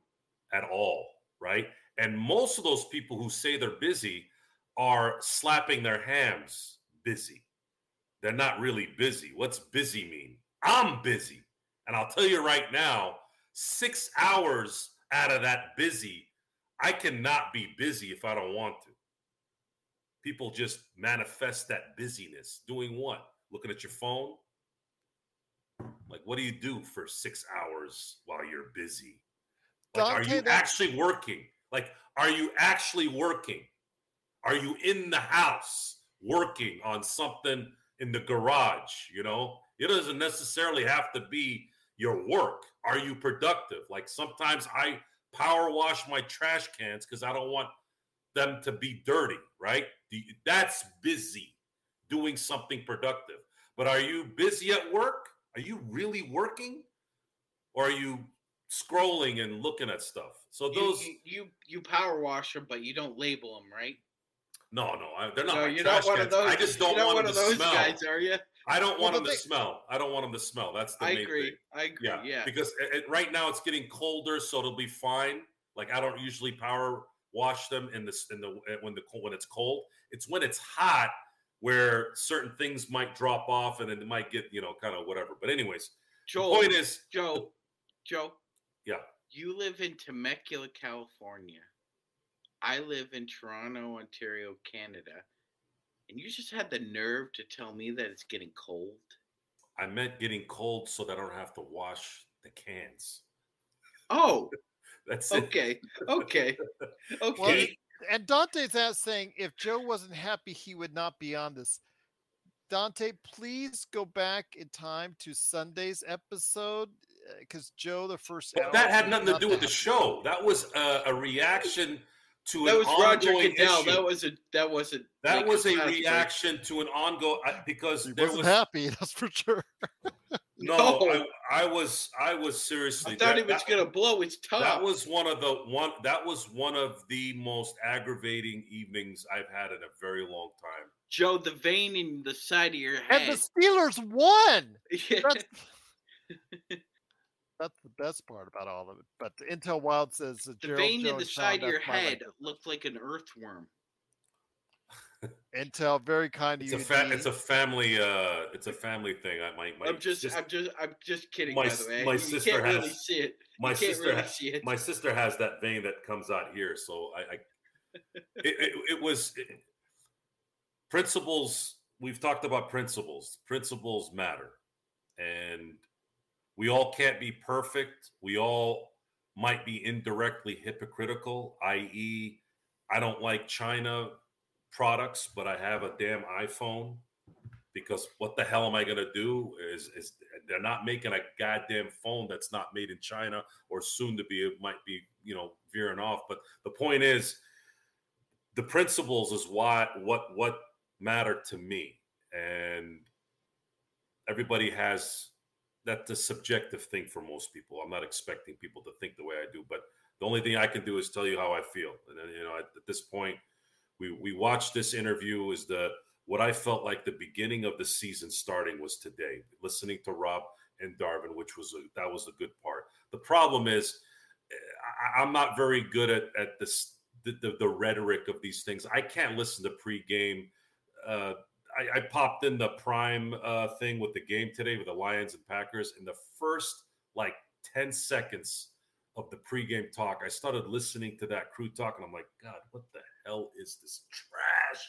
at all, right? And most of those people who say they're busy are slapping their hands busy. They're not really busy. What's busy mean? I'm busy. And I'll tell you right now, six hours out of that busy, I cannot be busy if I don't want to. People just manifest that busyness. Doing what? Looking at your phone? Like, what do you do for six hours while you're busy? Like, are you actually working? Like, are you actually working? Are you in the house working on something in the garage? You know, it doesn't necessarily have to be your work. Are you productive? Like sometimes I power wash my trash cans because I don't want them to be dirty, right? That's busy doing something productive. But are you busy at work? Are you really working? Or are you scrolling and looking at stuff? So those you you, you power wash them, but you don't label them, right? No, no, I, they're not. No, you're not one cans. of those. I just don't want them to those smell. Guys, are you? I don't want them to smell. I don't want them to smell. That's the I main agree. thing. I agree. Yeah, yeah. Because it, it, right now it's getting colder, so it'll be fine. Like I don't usually power wash them in the in the eh, when the when it's cold. It's when it's hot where certain things might drop off and it might get you know kind of whatever. But anyways, Joe, the point is Joe, Joe. Yeah. You live in Temecula, California. I live in Toronto, Ontario, Canada and you just had the nerve to tell me that it's getting cold. I meant getting cold so that I don't have to wash the cans. Oh, <laughs> that's okay. Okay. <laughs> Okay. Well, and Dante's out saying if Joe wasn't happy, he would not be on this. Dante, please go back in time to Sunday's episode because uh, Joe, the first well, that had nothing to do with the show. That was a, a reaction to that was Roger Goodell. Issue. That was a that was a that like, was a reaction to an ongoing because he there wasn't was happy. <laughs> That's for sure. <laughs> no, no. I, I, was I was seriously. I thought that, he was gonna blow his top. That was one of the one. That was one of the most aggravating evenings I've had in a very long time. Joe, the vein in the side of your head. And the Steelers won. <laughs> Yeah that's the best part about all of it. But the Intel Wild says the Gerald vein Jones in the side of your head looked like an earthworm. Intel, very kind of you. It's a, fa- it's a family. Uh, it's a family thing. I might. I'm just, just, I'm just. I'm just kidding. My, by the way. my you sister can't has. Really see it. My you sister. Really has, My sister has that vein that comes out here. So I. I <laughs> it, it, it, was it, principles. We've talked about principles. Principles matter, and we all can't be perfect. We all might be indirectly hypocritical, i.e., I don't like China products, but I have a damn iPhone because what the hell am I going to do? Is, is they're not making a goddamn phone that's not made in China or soon to be, it might be, you know, veering off. But the point is, the principles is what what what matter to me, and everybody has that's a subjective thing for most people. I'm not expecting people to think the way I do, but the only thing I can do is tell you how I feel. And then, you know, at, at this point, we we watched this interview is the what I felt like the beginning of the season starting was today. Listening to Rob and Darvin, which was a, that was a good part. The problem is, I, am not very good at at this the, the, the rhetoric of these things. I can't listen to pregame. Uh, I, I popped in the prime uh, thing with the game today with the Lions and Packers. In the first like 10 seconds of the pregame talk, I started listening to that crew talk, and I'm like, God, what the hell is this trash?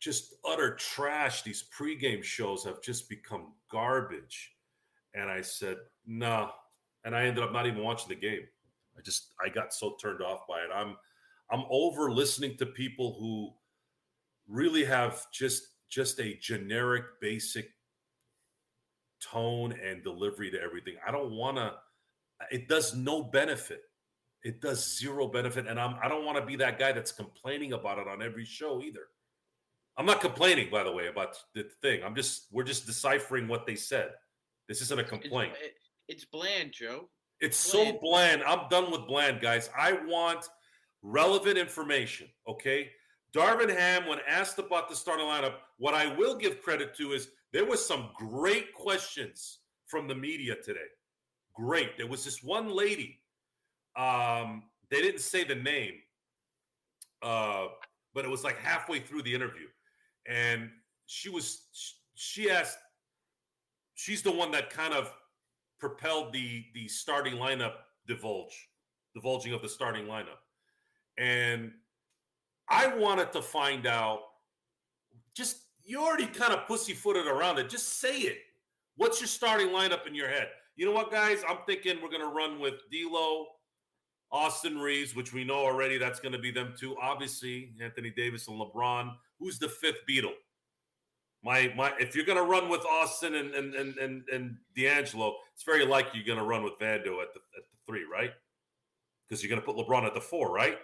Just utter trash. These pregame shows have just become garbage. And I said, no. Nah. And I ended up not even watching the game. I just I got so turned off by it. I'm I'm over listening to people who really have just just a generic basic tone and delivery to everything. I don't want to it does no benefit. It does zero benefit and I'm I don't want to be that guy that's complaining about it on every show either. I'm not complaining by the way about the thing. I'm just we're just deciphering what they said. This isn't a complaint. It's, it's bland, Joe. It's bland. so bland. I'm done with bland, guys. I want relevant information, okay? Darvin Ham, when asked about the starting lineup, what I will give credit to is there was some great questions from the media today. Great. There was this one lady. Um, they didn't say the name, uh, but it was like halfway through the interview, and she was she asked. She's the one that kind of propelled the the starting lineup divulge, divulging of the starting lineup, and I wanted to find out just you already kind of pussyfooted around it. Just say it. What's your starting lineup in your head? You know what, guys? I'm thinking we're going to run with D'Lo, Austin Reaves, which we know already that's going to be them two. Obviously, Anthony Davis and LeBron. Who's the fifth Beatle? My my. If you're going to run with Austin and and and and, and D'Angelo, it's very likely you're going to run with Vando at the at the three, right? Because you're going to put LeBron at the four, right?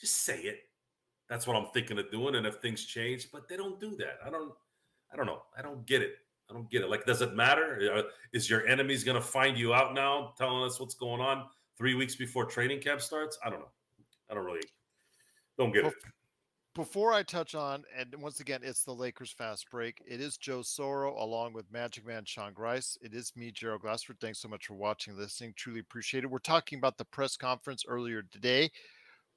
Just say it. That's what I'm thinking of doing. And if things change, but they don't do that. I don't. I don't know. I don't get it. I don't get it. Like, does it matter? Uh, is your enemies going to find you out now, telling us what's going on three weeks before training camp starts? I don't know. I don't really don't get it. Before I touch on, and once again, it's the Lakers fast break. It is Joe Soro along with Magic Man Sean Grice. It is me, Gerald Glassford. Thanks so much for watching, listening. Truly appreciate it. We're talking about the press conference earlier today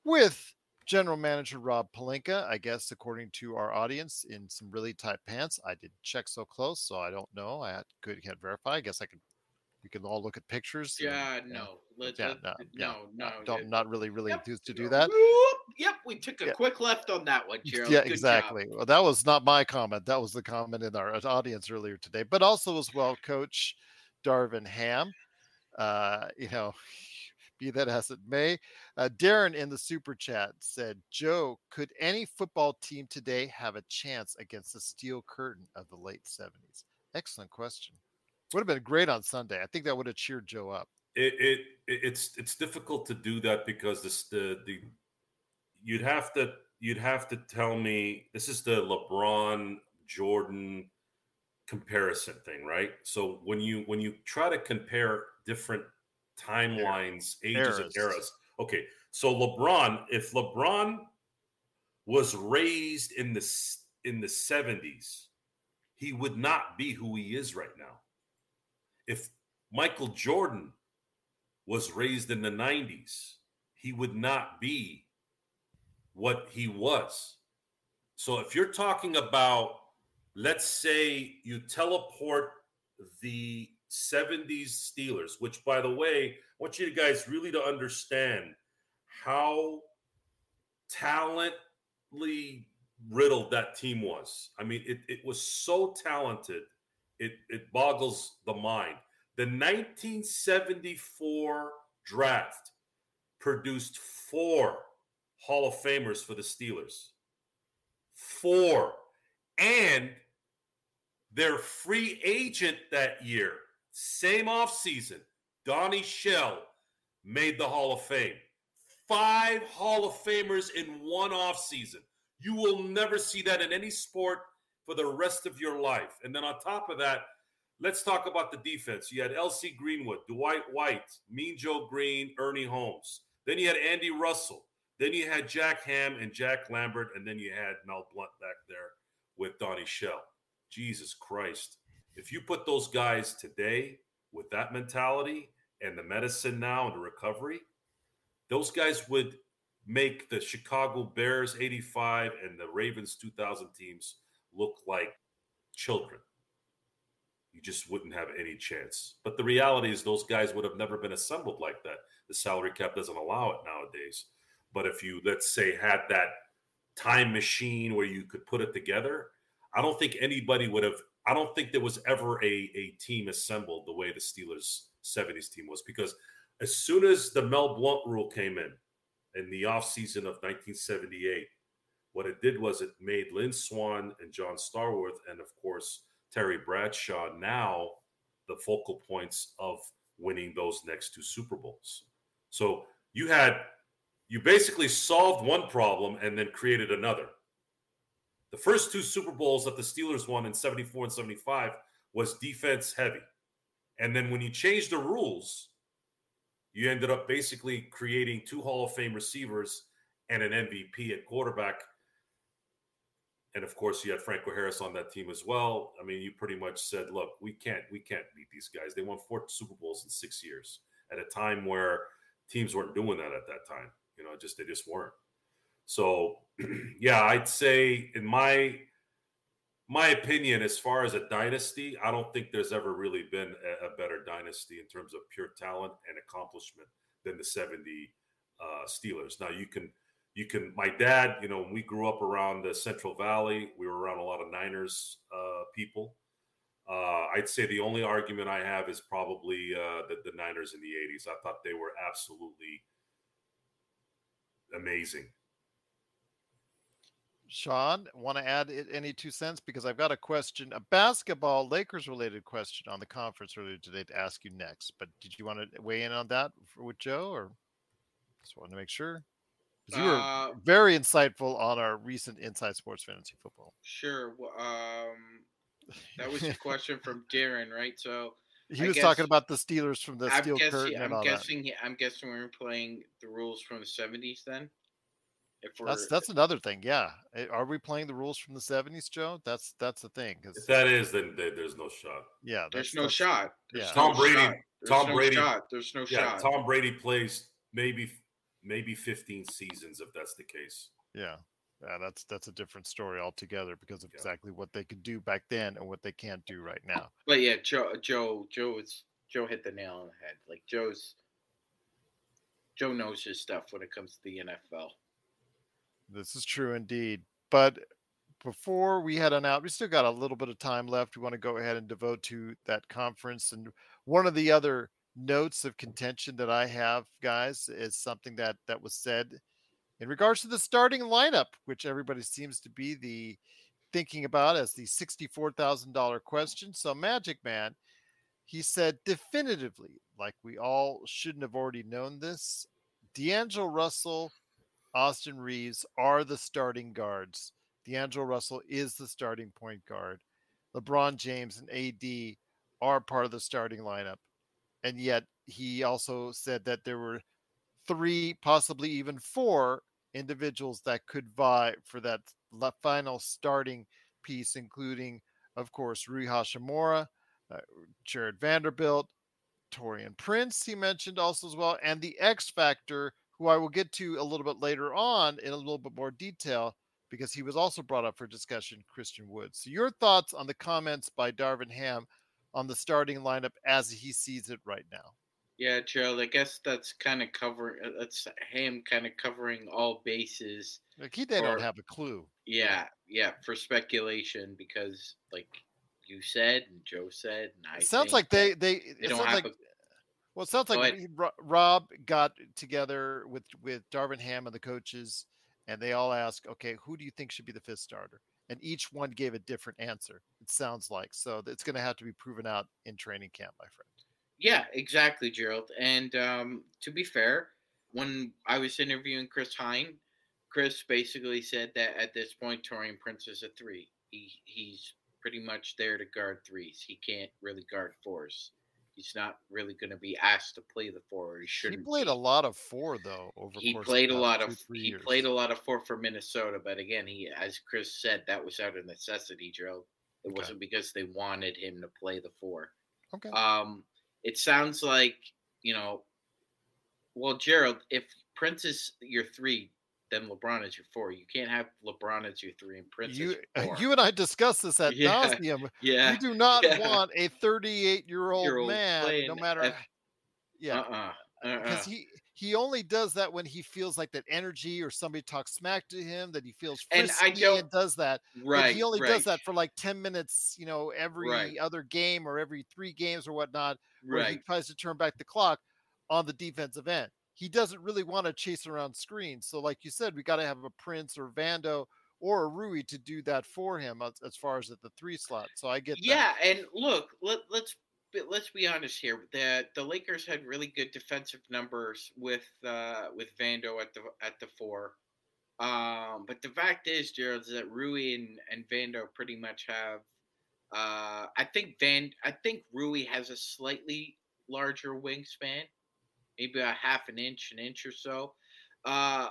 with General Manager Rob Pelinka, I guess, according to our audience, in some really tight pants. I didn't check so close, so I don't know. I could can't verify. I guess I could. We can all look at pictures. Yeah, and, no, let, yeah, let, no, no, no, Don't, not really, really yep, enthused to do that. Yep, we took a yeah. quick left on that one, <laughs> Gerald. Yeah, Good exactly. Job. Well, that was not my comment. That was the comment in our audience earlier today, but also as well, Coach Darvin Ham. Uh, you know, be that as it may. Uh, Darren in the super chat said, Joe, could any football team today have a chance against the steel curtain of the late 70s? Excellent question. Would have been great on Sunday. I think that would have cheered Joe up. It, it it's it's difficult to do that because this the the you'd have to you'd have to tell me this is the LeBron Jordan comparison thing, right? So when you when you try to compare different timelines, ages eras. and eras. Okay, so LeBron, if LeBron was raised in the in the 70s, he would not be who he is right now. If Michael Jordan was raised in the 90s, he would not be what he was. So if you're talking about, let's say you teleport the 70s Steelers, which, by the way, I want you guys really to understand how talently riddled that team was. I mean, it, it was so talented, it, it boggles the mind. The 1974 draft produced four Hall of Famers for the Steelers. Four. And their free agent that year same offseason, Donnie Shell made the Hall of Fame. Five Hall of Famers in one offseason. You will never see that in any sport for the rest of your life. And then on top of that, let's talk about the defense. You had L.C. Greenwood, Dwight White, Mean Joe Greene, Ernie Holmes. Then you had Andy Russell. Then you had Jack Ham and Jack Lambert. And then you had Mel Blount back there with Donnie Shell. Jesus Christ. If you put those guys today with that mentality and the medicine now and the recovery, those guys would make the Chicago Bears 85 and the Ravens 2000 teams look like children. You just wouldn't have any chance. But the reality is, those guys would have never been assembled like that. The salary cap doesn't allow it nowadays. But if you, let's say, had that time machine where you could put it together, I don't think anybody would have I don't think there was ever a, a team assembled the way the Steelers 70s team was because as soon as the Mel Blount rule came in in the offseason of 1978, what it did was it made Lynn Swann and John Stallworth and, of course, Terry Bradshaw now the focal points of winning those next two Super Bowls. So you had, you basically solved one problem and then created another. The first two Super Bowls that the Steelers won in 74 and 75 was defense heavy. And then when you changed the rules, you ended up basically creating two Hall of Fame receivers and an MVP at quarterback. And of course, you had Franco Harris on that team as well. I mean, you pretty much said, "Look, we can't, we can't beat these guys. They won four Super Bowls in six years at a time where teams weren't doing that at that time. You know, just they just weren't." So, <clears throat> yeah, I'd say in my my opinion, as far as a dynasty, I don't think there's ever really been a, a better dynasty in terms of pure talent and accomplishment than the 70 uh, Steelers. Now you can you can my dad, you know, when we grew up around the Central Valley, we were around a lot of Niners uh, people. Uh, I'd say the only argument I have is probably uh, the, the Niners in the 80s. I thought they were absolutely amazing. Sean, want to add any two cents? Because I've got a question, a basketball Lakers related question on the conference earlier today to ask you next. But did you want to weigh in on that with Joe or just wanted to make sure? You were uh, very insightful on our recent Inside Sports Fantasy Football. Sure. Um, that was a <laughs> question from Darren, right? So he I was guess, talking about the Steelers from the I'm steel guessing, curtain. I'm guessing. That. I'm guessing we're playing the rules from the '70s then. If that's that's another thing. Yeah, eh, are we playing the rules from the '70s, Joe? That's that's the thing. If that is, then there's no shot. Yeah, there's no shot. There's yeah, Tom Brady. Shot. Tom no Brady. Shot. There's no yeah, shot. Tom Brady plays maybe maybe 15 seasons if that's the case. Yeah. Yeah, that's that's a different story altogether because of yeah. exactly what they could do back then and what they can't do right now. But yeah, Joe Joe Joe is Joe hit the nail on the head. Like Joe's Joe knows his stuff when it comes to the NFL. This is true indeed. But before we head on out, we still got a little bit of time left. We want to go ahead and devote to that conference. And one of the other notes of contention that I have, guys, is something that that was said in regards to the starting lineup, which everybody seems to be the thinking about as the sixty-four thousand dollar question. So, Magic Man, he said definitively, like we all shouldn't have already known this. D'Angelo Russell Austin Reaves are the starting guards. D'Angelo Russell is the starting point guard. LeBron James and AD are part of the starting lineup. And yet he also said that there were three, possibly even four individuals that could vie for that final starting piece, including, of course, Rui Hachimura, uh, Jarred Vanderbilt, Taurean Prince, he mentioned also as well, and the X Factor who I will get to a little bit later on in a little bit more detail because he was also brought up for discussion, Christian Woods. So, your thoughts on the comments by Darvin Ham on the starting lineup as he sees it right now? Yeah, Gerald, I guess that's kind of covering, uh, that's Ham kind of covering all bases. Like he, they for, don't have a clue. Yeah, yeah, for speculation because, like you said and Joe said, and I it sounds like they, they, they don't have like, a, well, it sounds like Rob got together with with Darvin Ham and the coaches, and they all asked, "Okay, who do you think should be the fifth starter?" And each one gave a different answer. It sounds like so it's going to have to be proven out in training camp, my friend. Yeah, exactly, Gerald. And um, to be fair, when I was interviewing Chris Hine, Chris basically said that at this point, Taurean Prince is a three. He he's pretty much there to guard threes. He can't really guard fours he's not really going to be asked to play the four. He shouldn't. He played be. a lot of four though. Over he played a lot of he years. played a lot of four for Minnesota, but again, he as Chris said, that was out of necessity, Joe. It okay. wasn't because they wanted him to play the four. Okay. Um, it sounds like you know. Well, Gerald, if Prince is your three, then LeBron is your four. You can't have LeBron as your three and Prince you, as your <laughs> four. You and I discussed this at yeah, nauseum. <laughs> Yeah. You do not yeah. <laughs> want a 38 year old man, no matter. F- yeah. Uh-uh. Because uh-uh. he he only does that when he feels like that energy or somebody talks smack to him that he feels and I and does that. Right. But he only right. does that for like 10 minutes, you know, every right. other game or every three games or whatnot, where right. he tries to turn back the clock on the defensive end. He doesn't really want to chase around screens. So, like you said, we got to have a Prince or Vando or a Rui to do that for him as, far as at the three slot. So I get yeah, that. and look, let, let's let's be honest here. The the Lakers had really good defensive numbers with uh, with Vando at the at the four. Um, but the fact is, Gerald, is that Rui and, and Vando pretty much have. Uh, I think Van. I think Rui has a slightly larger wingspan, maybe a half an inch, an inch or so. Uh,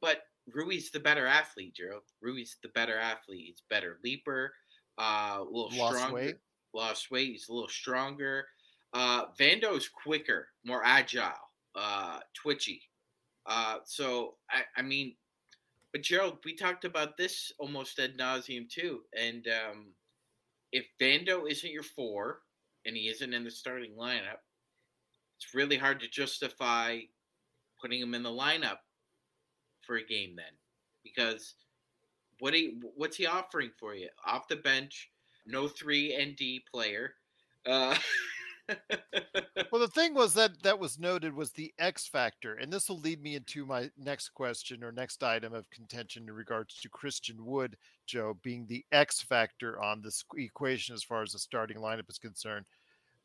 but Rui's the better athlete, Gerald. Rui's the better athlete. He's better leaper, uh, a little Lost stronger. Weight lost weight. He's a little stronger. Uh, Vando's quicker, more agile, uh, twitchy. Uh, so I, I mean, but Gerald, we talked about this almost ad nauseum too. And um, if Vando isn't your four, and he isn't in the starting lineup, it's really hard to justify putting him in the lineup for a game then, because what he what's he offering for you off the bench? no three and D player. Uh, <laughs> well, the thing was that that was noted was the X factor, and this will lead me into my next question or next item of contention in regards to Christian Wood, Joe, being the X factor on this equation as far as the starting lineup is concerned.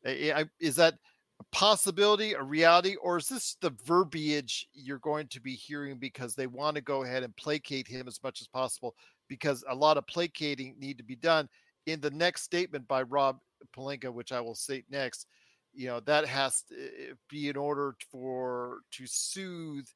Is that a possibility, a reality, or is this the verbiage you're going to be hearing because they want to go ahead and placate him as much as possible? Because a lot of placating need to be done in the next statement by Rob Pelinka, which I will state next, you know, that has to eh, be in order for to soothe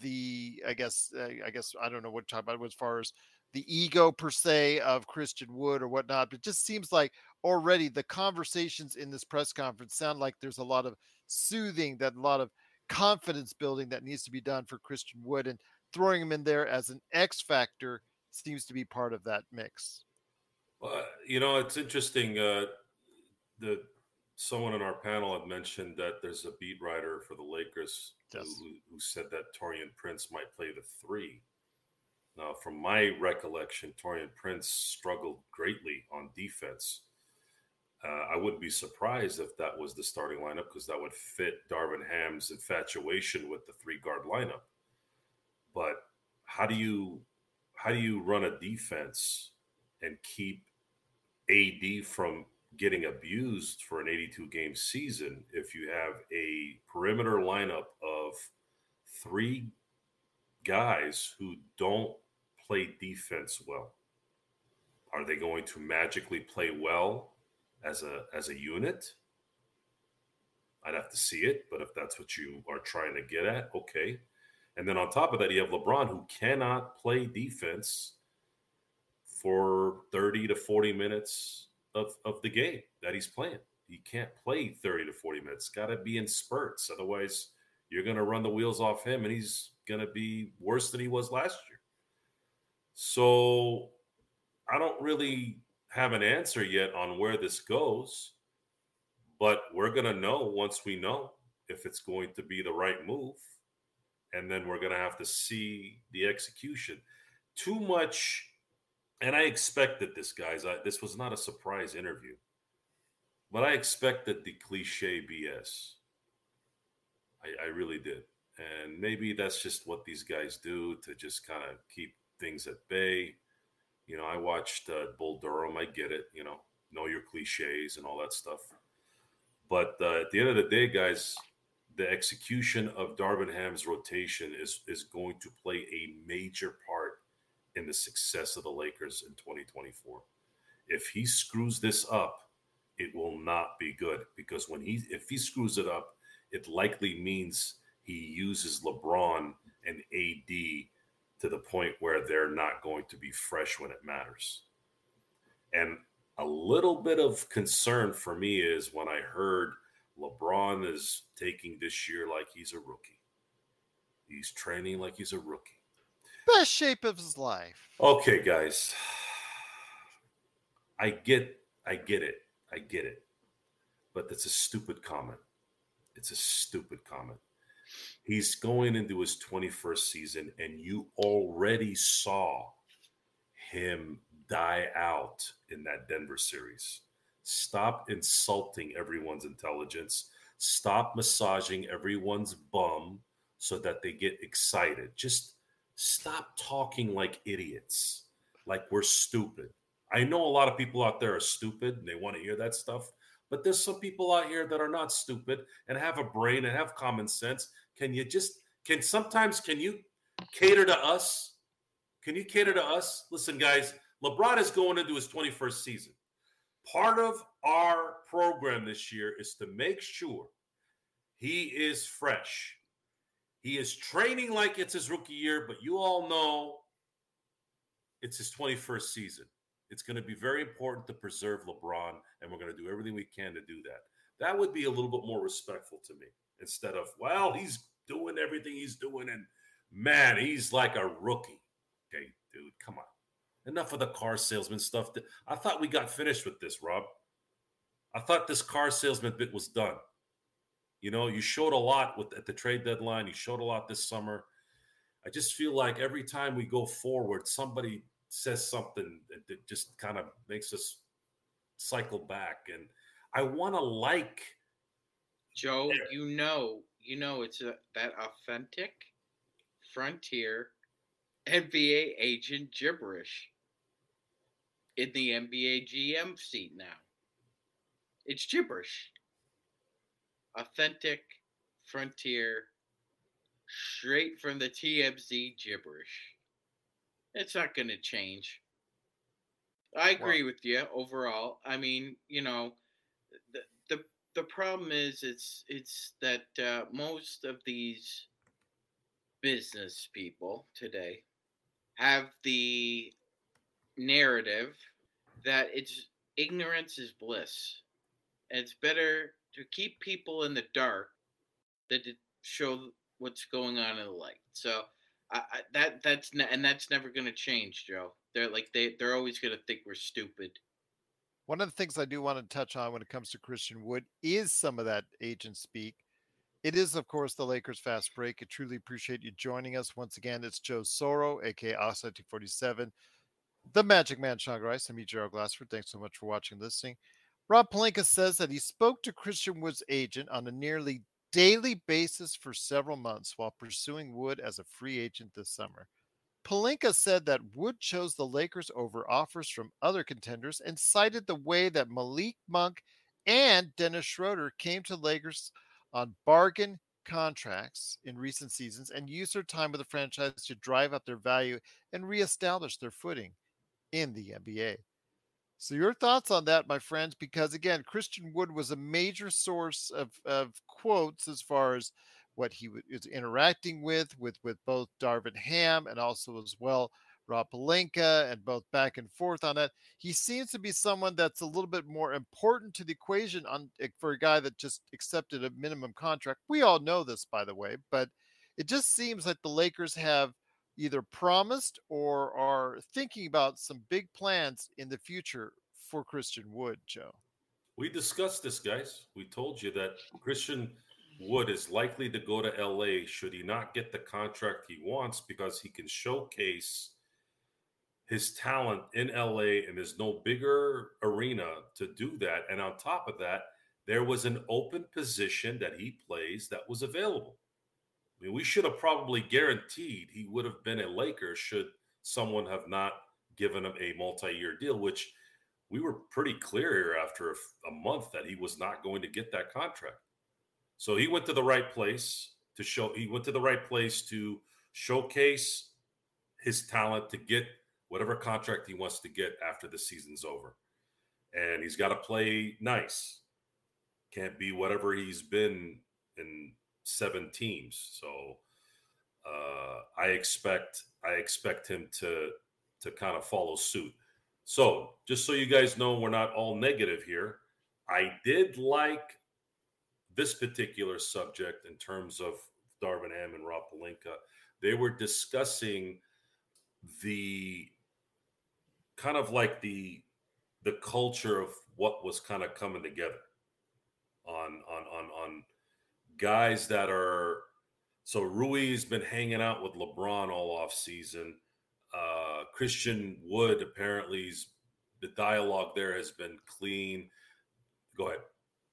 the, I guess, uh, I guess I don't know what to talk about as far as the ego per se of Christian Wood or whatnot. But it just seems like already the conversations in this press conference sound like there's a lot of soothing, that a lot of confidence building that needs to be done for Christian Wood, and throwing him in there as an X factor seems to be part of that mix. Well, you know, it's interesting. Uh, the someone on our panel had mentioned that there's a beat writer for the Lakers yes. who, who, said that Taurean Prince might play the three. Now, from my recollection, Taurean Prince struggled greatly on defense. Uh, I wouldn't be surprised if that was the starting lineup because that would fit Darvin Ham's infatuation with the three guard lineup. But how do you how do you run a defense and keep AD from getting abused for an 82 game season if you have a perimeter lineup of three guys who don't play defense well? Are they going to magically play well as a as a unit? I'd have to see it, but if that's what you are trying to get at, okay. And then on top of that, you have LeBron who cannot play defense for 30 to 40 minutes of, of the game that he's playing. He can't play 30 to 40 minutes. Got to be in spurts. Otherwise, you're going to run the wheels off him and he's going to be worse than he was last year. So I don't really have an answer yet on where this goes, but we're going to know once we know if it's going to be the right move. And then we're going to have to see the execution. Too much and I expected this, guys. I, this was not a surprise interview, but I expected the cliche BS. I, I really did. And maybe that's just what these guys do to just kind of keep things at bay. You know, I watched uh, Bull Durham. I get it. You know, know your cliches and all that stuff. But uh, at the end of the day, guys, the execution of Darvin Ham's rotation is is going to play a major part in the success of the Lakers in 2024. If he screws this up, it will not be good because when he if he screws it up, it likely means he uses LeBron and AD to the point where they're not going to be fresh when it matters. And a little bit of concern for me is when I heard LeBron is taking this year like he's a rookie. He's training like he's a rookie best shape of his life. Okay, guys. I get I get it. I get it. But that's a stupid comment. It's a stupid comment. He's going into his 21st season, and you already saw him die out in that Denver series. Stop insulting everyone's intelligence. Stop massaging everyone's bum so that they get excited. Just stop talking like idiots, like we're stupid. I know a lot of people out there are stupid and they want to hear that stuff, but there's some people out here that are not stupid and have a brain and have common sense. Can you just can sometimes can you cater to us? Can you cater to us? Listen, guys, LeBron is going into his 21st season. Part of our program this year is to make sure he is fresh. He is training like it's his rookie year, but you all know it's his 21st season. It's going to be very important to preserve LeBron, and we're going to do everything we can to do that. That would be a little bit more respectful to me instead of, well, he's doing everything he's doing, and man, he's like a rookie. Okay, dude, come on. Enough of the car salesman stuff. I thought we got finished with this, Rob. I thought this car salesman bit was done. You know, you showed a lot with at the trade deadline. You showed a lot this summer. I just feel like every time we go forward, somebody says something that just kind of makes us cycle back. And I want to like Joe. There. You know, you know, it's a, that authentic frontier NBA agent gibberish in the NBA GM seat now. It's gibberish. Authentic frontier, straight from the TMZ gibberish. It's not going to change. I agree with you overall. I mean, you know, the the the problem is it's it's that uh, most of these business people today have the narrative that it's ignorance is bliss. And it's better to keep people in the dark than to show what's going on in the light. So I, that that's ne- and that's never going to change, Joe. They're like they they're always going to think we're stupid. One of the things I do want to touch on when it comes to Christian Wood is some of that agent speak. It is, of course, the Lakers fast break. I truly appreciate you joining us once again. It's Joe Soro, aka Oxide247, the Magic Man Sean Grice. I'm Gerald Glassford. Thanks so much for watching and listening. Rob Pelinka says that he spoke to Christian Wood's agent on a nearly daily basis for several months while pursuing Wood as a free agent this summer. Pelinka said that Wood chose the Lakers over offers from other contenders and cited the way that Malik Monk and Dennis Schroeder came to Lakers on bargain contracts in recent seasons and used their time with the franchise to drive up their value and reestablish their footing in the NBA. So your thoughts on that, my friends? Because again, Christian Wood was a major source of, of quotes as far as what he was interacting with, with with both Darvin Ham and also as well Rob Pelinka, and both back and forth on that. He seems to be someone that's a little bit more important to the equation on eh, for a guy that just accepted a minimum contract. We all know this, by the way, but it just seems like the Lakers have either promised or are thinking about some big plans in the future for Christian Wood, Joe. We discussed this, guys. We told you that Christian Wood is likely to go to LA should he not get the contract he wants because he can showcase his talent in LA and there's no bigger arena to do that. And on top of that, there was an open position that he plays that was available. I mean, we should have probably guaranteed he would have been a Laker should someone have not given him a multi-year deal, which we were pretty clear here after a, a, month that he was not going to get that contract. So he went to the right place to show he went to the right place to showcase his talent to get whatever contract he wants to get after the season's over. And he's got to play nice. Can't be whatever he's been in seven teams. So uh, I expect I expect him to to kind of follow suit. So just so you guys know, we're not all negative here. I did like this particular subject in terms of Darvin Ham and Rob Pelinka. They were discussing the kind of like the the culture of what was kind of coming together on on on on guys that are So Rui's been hanging out with LeBron all off season. Uh, Christian Wood apparently the dialogue there has been clean. Go ahead.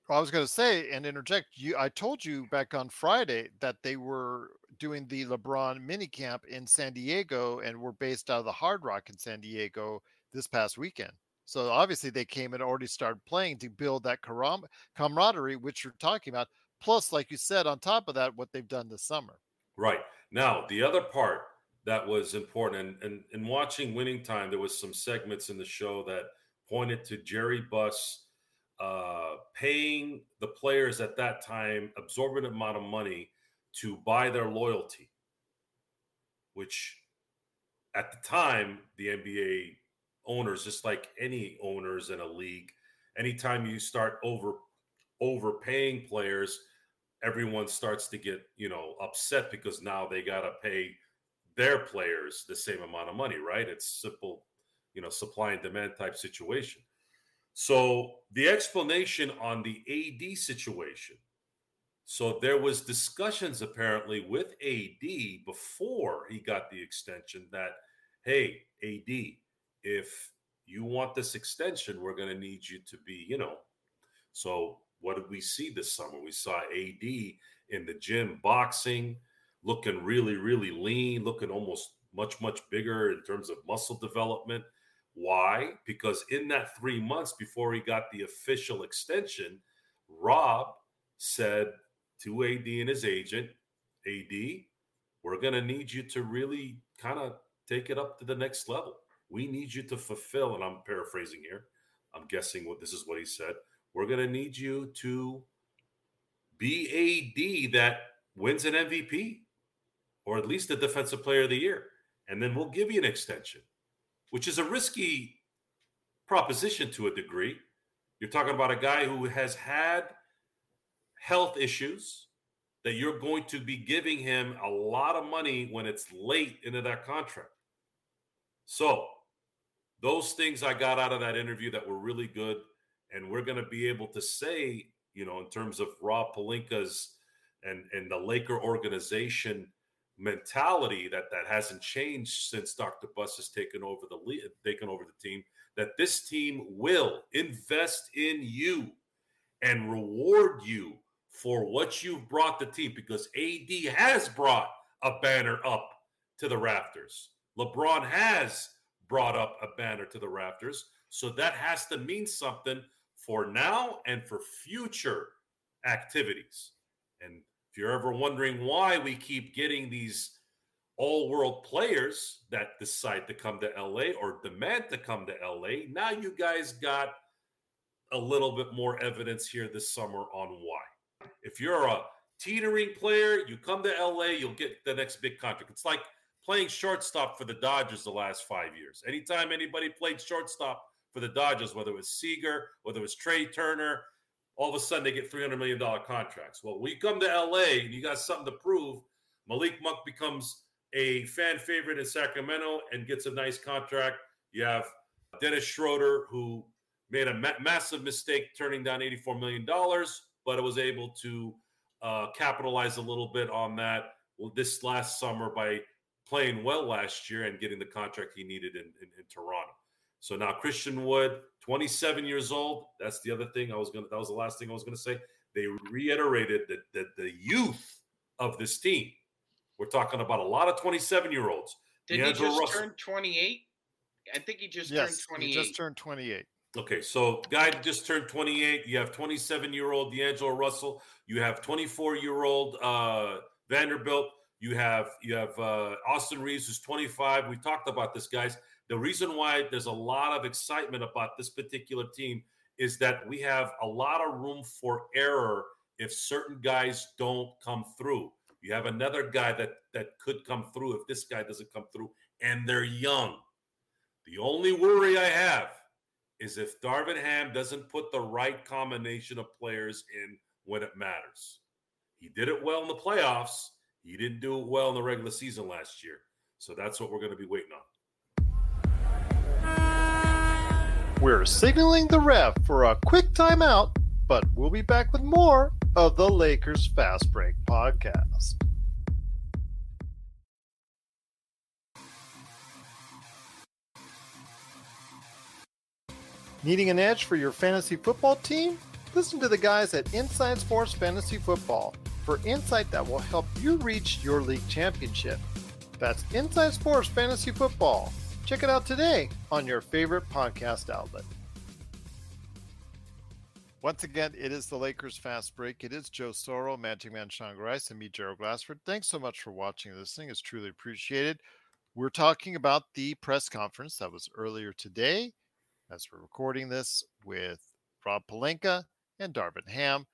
I was going to say and interject. You, I told you back on Friday that they were doing the LeBron mini camp in San Diego and were based out of the Hard Rock in San Diego this past weekend. So obviously they came and already started playing to build that camaraderie, which you're talking about. Plus, like you said, on top of that, what they've done this summer. Right now, the other part that was important, and, in watching Winning Time, there was some segments in the show that pointed to Jerry Buss uh, paying the players at that time absorbent amount of money to buy their loyalty, which at the time the NBA owners, just like any owners in a league, anytime you start over overpaying players, everyone starts to get you know upset because now they got to pay their players the same amount of money, right? It's simple, you know, supply and demand type situation. So the explanation on the AD situation. So there was discussions apparently with AD before he got the extension that, hey, AD, if you want this extension, we're going to need you to be, you know. So what did we see this summer? We saw AD in the gym boxing, looking really, really lean, looking almost much, much bigger in terms of muscle development. Why? Because in that three months before he got the official extension, Rob said to AD and his agent, AD, we're going to need you to really kind of take it up to the next level. We need you to fulfill, and I'm paraphrasing here. I'm guessing what this is what he said. We're going to need you to be AD that wins an MVP or at least a defensive player of the year. And then we'll give you an extension, which is a risky proposition to a degree. You're talking about a guy who has had health issues that you're going to be giving him a lot of money when it's late into that contract. So those things I got out of that interview that were really good. And we're going to be able to say, you know, in terms of Rob Pelinka's and, and the Laker organization mentality that that hasn't changed since Dr. Buss has taken over the lead, taken over the team, that this team will invest in you and reward you for what you've brought the team because AD has brought a banner up to the rafters. LeBron has brought up a banner to the rafters. So that has to mean something for now and for future activities. And if you're ever wondering why we keep getting these all world players that decide to come to LA or demand to come to LA, now you guys got a little bit more evidence here this summer on why. If you're a teetering player, you come to LA, you'll get the next big contract. It's like playing shortstop for the Dodgers the last five years. Anytime anybody played shortstop for the Dodgers, whether it was Seager, whether it was Trea Turner, all of a sudden they get $300 million contracts. Well, we come to LA and you got something to prove. Malik Monk becomes a fan favorite in Sacramento and gets a nice contract. You have Dennis Schroeder, who made a ma- massive mistake turning down $84 million, but was able to uh, capitalize a little bit on that this last summer by playing well last year and getting the contract he needed in, in, in Toronto. So now Christian Wood, 27 years old. That's the other thing I was gonna. That was the last thing I was gonna say. They reiterated that, that the youth of this team. We're talking about a lot of 27 year olds. Did he just Russell. turn 28? I think he just yes, turned 28. He just turned 28. Okay, so guy just turned 28. You have 27 year old D'Angelo Russell. You have 24 year old uh, Vanderbilt. You have you have uh, Austin Reaves, who's 25. We talked about this, guys. The reason why there's a lot of excitement about this particular team is that we have a lot of room for error if certain guys don't come through. You have another guy that that could come through if this guy doesn't come through, and they're young. The only worry I have is if Darvin Ham doesn't put the right combination of players in when it matters. He did it well in the playoffs. He didn't do it well in the regular season last year. So that's what we're going to be waiting on. We're signaling the ref for a quick timeout, but we'll be back with more of the Lakers Fast Break podcast. Needing an edge for your fantasy football team? Listen to the guys at Inside Sports Fantasy Football for insight that will help you reach your league championship. That's Inside Sports Fantasy Football Check it out today on your favorite podcast outlet. Once again, it is the Lakers Fast Break. It is Joe Soro, Magic Man Sean Grice, and me, Gerald Glassford. Thanks so much for watching this thing. It's truly appreciated. We're talking about the press conference that was earlier today as we're recording this with Rob Pelinka and Darvin Ham.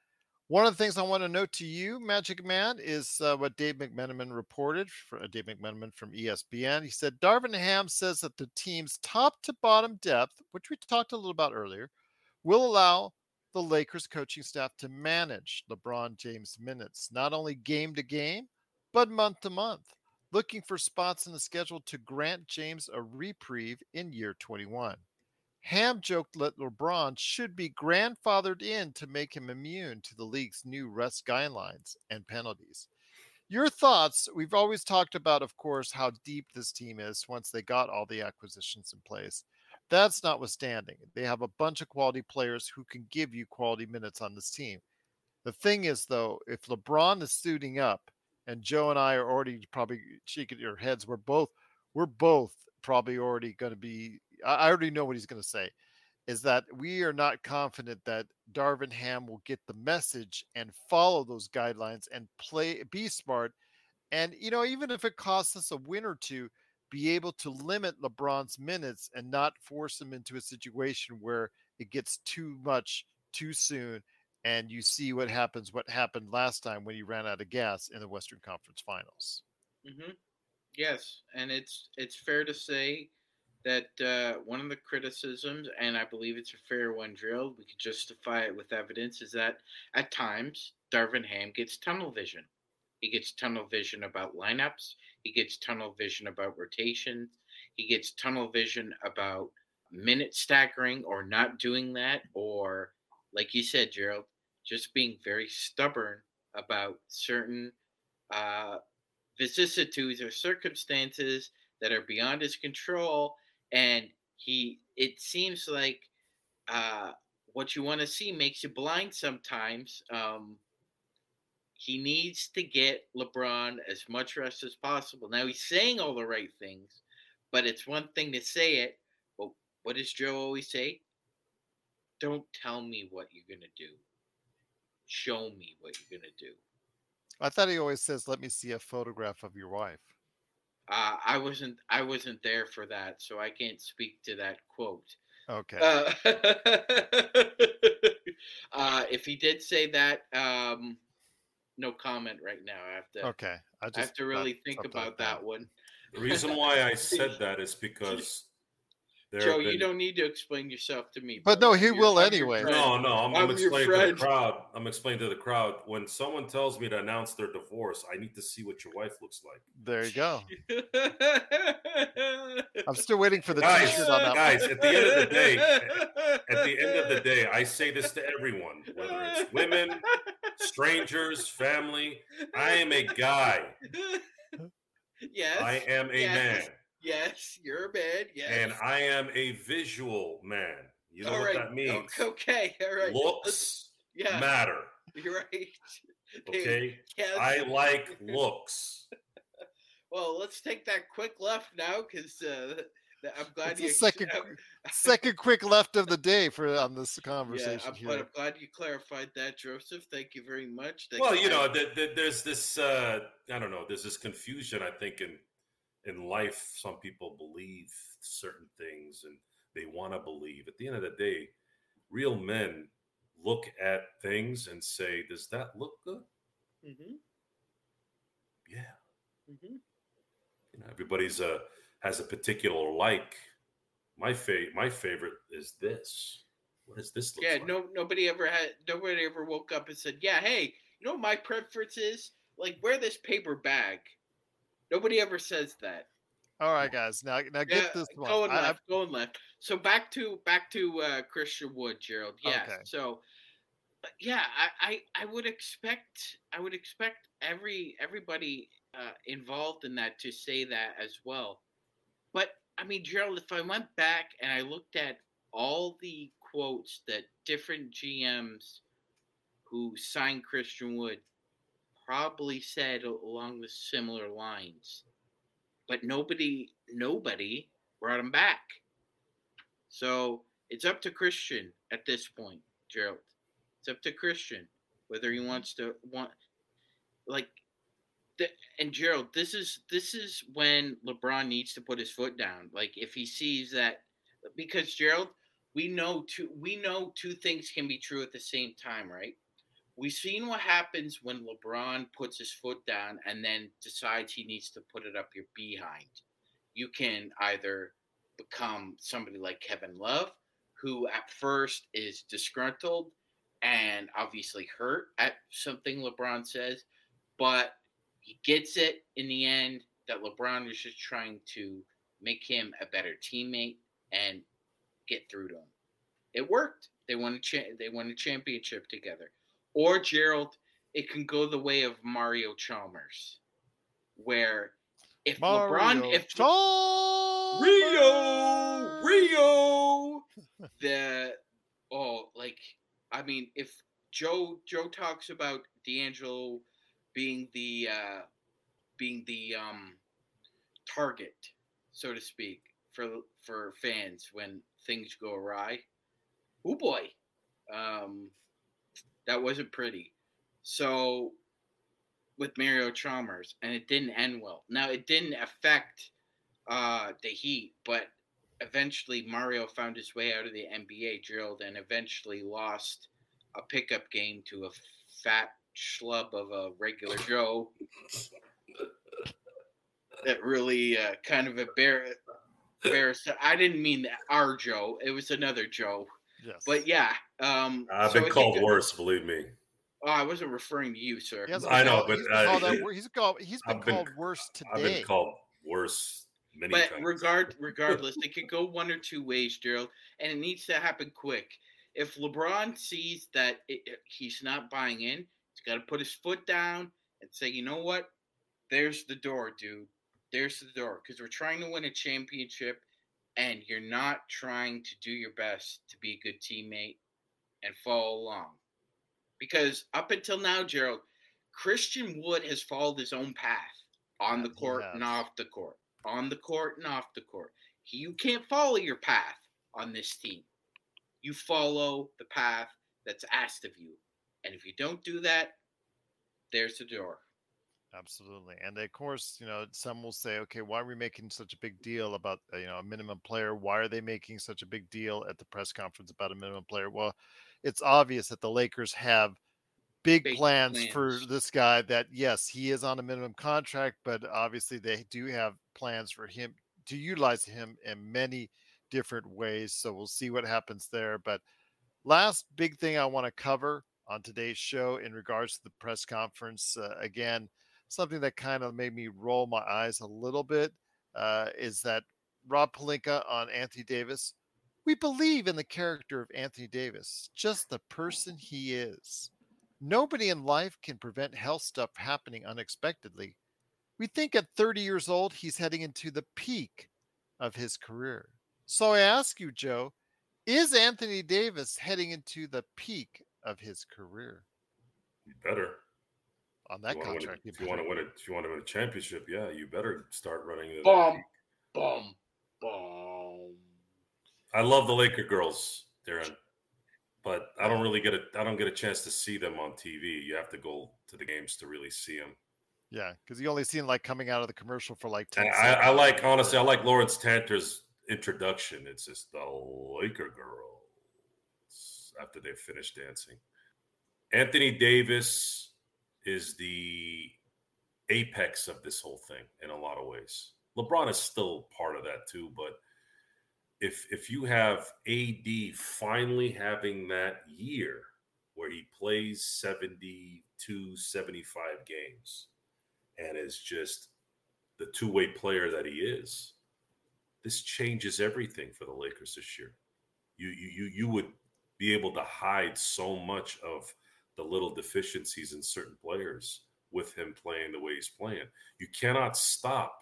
One of the things I want to note to you, Magic Man, is uh, what Dave McMenamin reported. For, uh, Dave McMenamin from ESPN. He said Darvin Ham says that the team's top to bottom depth, which we talked a little about earlier, will allow the Lakers coaching staff to manage LeBron James minutes, not only game to game, but month to month, looking for spots in the schedule to grant James a reprieve in year 21. Ham joked that LeBron should be grandfathered in to make him immune to the league's new rest guidelines and penalties. Your thoughts? We've always talked about, of course, how deep this team is once they got all the acquisitions in place. That's notwithstanding, they have a bunch of quality players who can give you quality minutes on this team. The thing is, though, if LeBron is suiting up, and Joe and I are already probably shaking your heads, we're both we're both probably already going to be I already know what he's going to say is that we are not confident that Darvin Ham will get the message and follow those guidelines and play be smart and you know even if it costs us a win or two be able to limit LeBron's minutes and not force him into a situation where it gets too much too soon and you see what happens what happened last time when he ran out of gas in the Western Conference Finals. Mm-hmm. Yes, and it's it's fair to say that uh, one of the criticisms, and I believe it's a fair one, Drill, we could justify it with evidence, is that at times Darvin Ham gets tunnel vision. He gets tunnel vision about lineups. He gets tunnel vision about rotations. He gets tunnel vision about minute staggering or not doing that, or like you said, Gerald, just being very stubborn about certain uh, vicissitudes or circumstances that are beyond his control and he it seems like uh, what you want to see makes you blind sometimes. Um, he needs to get LeBron as much rest as possible. Now he's saying all the right things, but it's one thing to say it. But what does Joe always say? Don't tell me what you're gonna do. Show me what you're gonna do. I thought he always says, "Let me see a photograph of your wife." Uh, I wasn't I wasn't there for that, so I can't speak to that quote. Okay. Uh, <laughs> uh, if he did say that, um, no comment right now. I have to. Okay. I, just, I have to really think about that, that one. The reason why I said <laughs> that is because Joe, been... you don't need to explain yourself to me. But no, he you're, will anyway. No, no, I'm, I'm, I'm explaining to the crowd. I'm explaining to the crowd when someone tells me to announce their divorce, I need to see what your wife looks like. There you go. <laughs> I'm still waiting for the guys, t-shirt on that. Guys, at the end of the day, at the end of the day, I say this to everyone, whether it's women, strangers, family. I am a guy. <laughs> Yes. I am a yes. man. Yes, you're a man. Yes. And I am a visual man. You know all what right. that means. Okay, all right. Looks <laughs> yeah. matter. You're right. <laughs> Okay. Yes. I like <laughs> looks. well, let's take that quick left now because uh, I'm glad it's you. Second, second quick left of the day for on this conversation. Yeah, I'm, here. but I'm glad you clarified that, Joseph. Thank you very much. Thank well, you, you know, the, the, there's this. Uh, I don't know. There's this confusion. I think in in life, some people believe certain things and they want to believe. At the end of the day, real men look at things and say, "Does that look good?" Mm-hmm. Yeah. Mm-hmm. You know, everybody's a has a particular like. My fa- my favorite is this. What does this look yeah, like? no, nobody ever had. Nobody ever woke up and said, "Yeah, hey, you know my preference is like wear this paper bag." Nobody ever says that. All right, guys. Now, now get yeah, this one. Going I, left, going left. So back to back to uh, Christian Wood, Gerald. Yeah. Okay. So, yeah, I, I I would expect I would expect every everybody uh, involved in that to say that as well. But I mean, Gerald, if I went back and I looked at all the quotes that different GMs who signed Christian Wood probably said along the similar lines. But nobody nobody brought him back. So it's up to Christian at this point, Gerald. It's up to Christian whether he wants to want like the, and Gerald, this is this is when LeBron needs to put his foot down. Like if he sees that because Gerald, we know two we know two things can be true at the same time, right? We've seen what happens when LeBron puts his foot down and then decides he needs to put it up your behind. You can either become somebody like Kevin Love, who at first is disgruntled and obviously hurt at something LeBron says, but he gets it in the end that LeBron is just trying to make him a better teammate and get through to him. It worked. They won a cha- they won a championship together. Or Gerald, it can go the way of Mario Chalmers, where if Mario LeBron, if Chalmers! Rio, Rio, the oh, like I mean, if Joe Joe talks about D'Angelo being the uh, being the um, target, so to speak, for for fans when things go awry. Oh boy, um, that wasn't pretty. So with Mario Chalmers, and it didn't end well. Now it didn't affect uh, the Heat, but eventually Mario found his way out of the NBA, drilled, and eventually lost a pickup game to a fat schlub of a regular Joe. that really uh, kind of embarrassed. Embarrassed. I didn't mean our Joe. It was another Joe. Yes. But yeah, um, I've so been called worse. Believe me. Oh, I wasn't referring to you, sir. I know, but he's been, called, he's called, he's been called worse today. I've been called worse many but times. regard regardless, it could go one or two ways, Gerald, and it needs to happen quick. If LeBron sees that it, he's not buying in, he's got to put his foot down and say, you know what? There's the door, dude. There's the door. Because we're trying to win a championship, and you're not trying to do your best to be a good teammate and follow along. Because up until now, Gerald, Christian Wood has followed his own path on the court and off the court. On the court and off the court. You can't follow your path on this team. You follow the path that's asked of you. And if you don't do that, there's the door. Absolutely. And of course, you know, some will say, okay, why are we making such a big deal about, uh, you know, a minimum player? Why are they making such a big deal at the press conference about a minimum player? Well, it's obvious that the Lakers have big, big plans, plans, for this guy that yes, he is on a minimum contract, but obviously they do have plans for him to utilize him in many different ways. So we'll see what happens there. But last big thing I want to cover on today's show in regards to the press conference, uh, again, something that kind of made me roll my eyes a little bit uh, is that Rob Pelinka on Anthony Davis we believe in the character of Anthony Davis, just the person he is. Nobody in life can prevent health stuff happening unexpectedly. We think at 30 years old, he's heading into the peak of his career. So I ask you, Joe, is Anthony Davis heading into the peak of his career? Better. On that if contract. if you want to win it, if you want to win a championship, yeah, you better start running it. Boom, boom, boom. I love the Laker girls, Darren, but I don't really get a I don't get a chance to see them on TV. You have to go to the games to really see them. Yeah, because you only see them like coming out of the commercial for like ten. I, I, like honestly, I like Lawrence Tanter's introduction. It's just the Laker girls after they finish dancing. Anthony Davis is the apex of this whole thing in a lot of ways. LeBron is still part of that too, but if if you have AD finally having that year where he plays 72 75 games and is just the two-way player that he is this changes everything for the Lakers this year you you you would be able to hide so much of the little deficiencies in certain players with him playing the way he's playing you cannot stop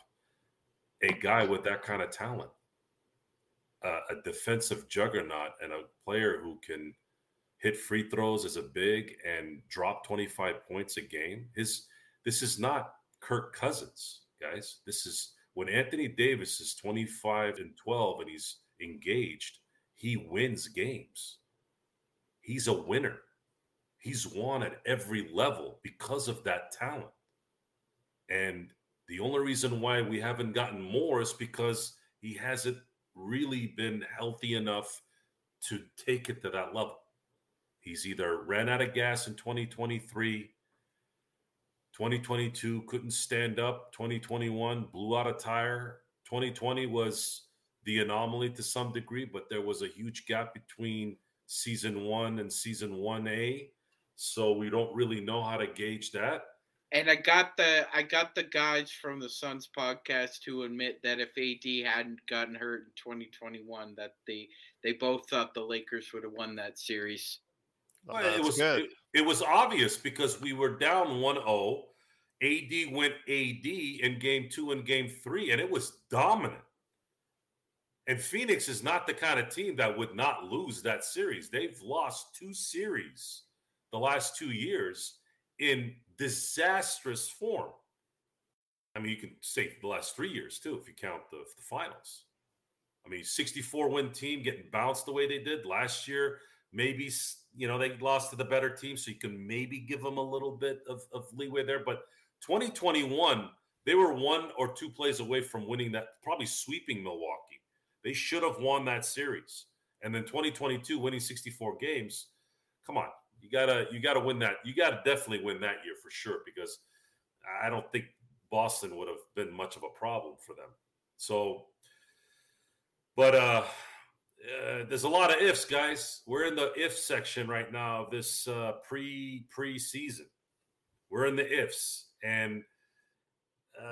a guy with that kind of talent a, a defensive juggernaut and a player who can hit free throws as a big and drop 25 points a game. His this is not Kirk Cousins, guys. This is when Anthony Davis is 25 and 12 and he's engaged, he wins games. He's a winner. He's won at every level because of that talent. And the only reason why we haven't gotten more is because he hasn't really been healthy enough to take it to that level. He's either ran out of gas in 2023, 2022 couldn't stand up, 2021 blew out a tire. 2020 was the anomaly to some degree, but there was a huge gap between season one and season 1A. So we don't really know how to gauge that. And I got the I got the guys from the Suns podcast to admit that if AD hadn't gotten hurt in 2021, that they they both thought the Lakers would have won that series. Well, it was it, it, was obvious because we were down 1-0. AD went AD in game two and game three, and it was dominant. And Phoenix is not the kind of team that would not lose that series. They've lost two series the last two years in disastrous form. I mean, you can say the last three years too, if you count the, the finals. I mean, 64 win team getting bounced the way they did last year. Maybe, you know, they lost to the better team, so you can maybe give them a little bit of, of leeway there. But 2021, they were one or two plays away from winning that, probably sweeping Milwaukee. They should have won that series. And then 2022, winning 64 games. Come on, you gotta you gotta win that. You gotta definitely win that year for sure because I don't think Boston would have been much of a problem for them. So, but uh, uh, there's a lot of ifs, guys. We're in the if section right now of this uh, pre pre season. We're in the ifs, and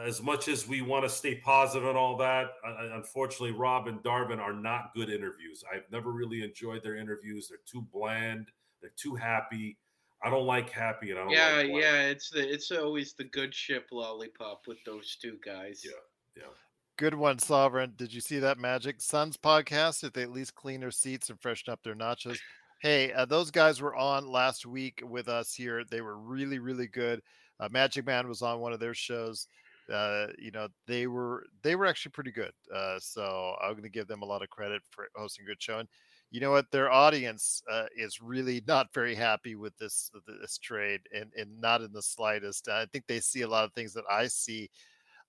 as much as we want to stay positive and all that, uh, unfortunately, Rob and Darvin are not good interviews. I've never really enjoyed their interviews. They're too bland. They're too happy. I don't like happy, and I don't. Yeah, like yeah. It's the it's always the good ship lollipop with those two guys. Yeah, yeah. Good one, Sovereign. Did you see that Magic Suns podcast? If they at least clean their seats and freshen up their notches. Hey, uh, those guys were on last week with us here. They were really, really good. Uh, Magic Man was on one of their shows. Uh, you know, they were they were actually pretty good. Uh, so I'm going to give them a lot of credit for hosting a good show. And you know what their audience uh, is really not very happy with this this trade and, and not in the slightest i think they see a lot of things that i see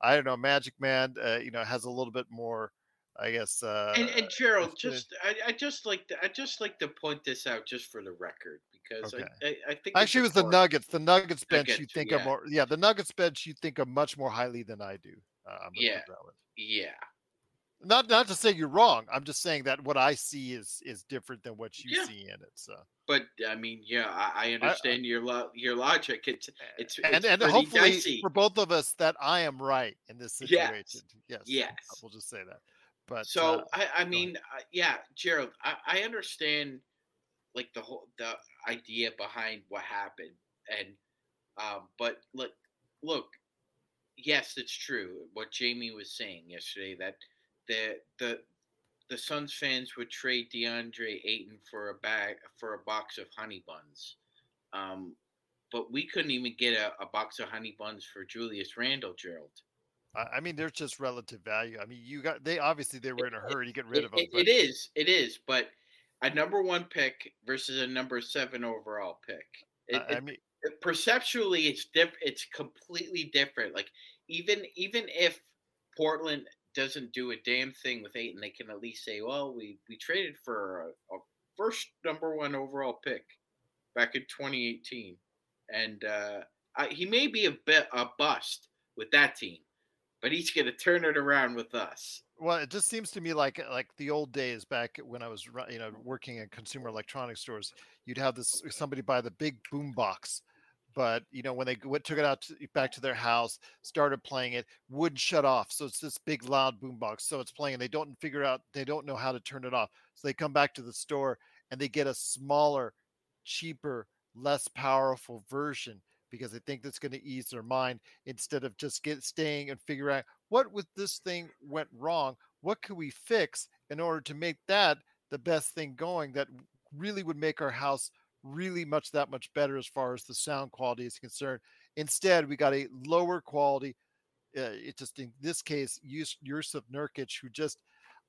i don't know magic man uh, you know has a little bit more i guess uh and, and gerald just I, I, just like to i just like to point this out just for the record because okay. I, I, I, think actually it was the nuggets the nuggets bench nuggets, you think yeah. of more yeah the nuggets bench you think of much more highly than i do uh, yeah yeah not not to say you're wrong. I'm just saying that what I see is is different than what you yeah. see in it. So, but I mean, yeah, I, I understand I, your lo- your logic. It's it's, and it's and hopefully dicey. for both of us that I am right in this situation. Yes, yes, yes. we'll just say that. But so uh, I I mean, uh, yeah, Gerald, I, I understand like the whole the idea behind what happened, and um, but look, look, yes, it's true what Jamie was saying yesterday that that the the Suns fans would trade DeAndre Ayton for a bag for a box of honey buns. Um, but we couldn't even get a, a, box of honey buns for Julius Randle, Gerald. I mean, there's just relative value. I mean, you got they obviously they were in a hurry to get rid of them. It, it is, it is, but a number one pick versus a number seven overall pick. It, I mean, perceptually, it's diff- It's completely different. Like even even if Portland doesn't do a damn thing with Ayton, they can at least say, well, we, we traded for a, a first number one overall pick back in 2018. And uh, I, he may be a bit a bust with that team, but he's going to turn it around with us. Well, it just seems to me like like the old days back when I was you know working in consumer electronics stores. You'd have this somebody buy the big boom box but you know when they went, took it out to, back to their house started playing it wouldn't shut off so it's this big loud boombox so it's playing and they don't figure out they don't know how to turn it off so they come back to the store and they get a smaller cheaper less powerful version because they think that's going to ease their mind instead of just get staying and figure out what with this thing went wrong what could we fix in order to make that the best thing going that really would make our house really much that much better as far as the sound quality is concerned. Instead, we got a lower quality. Uh, it just in this case, Jusuf Nurkic, who just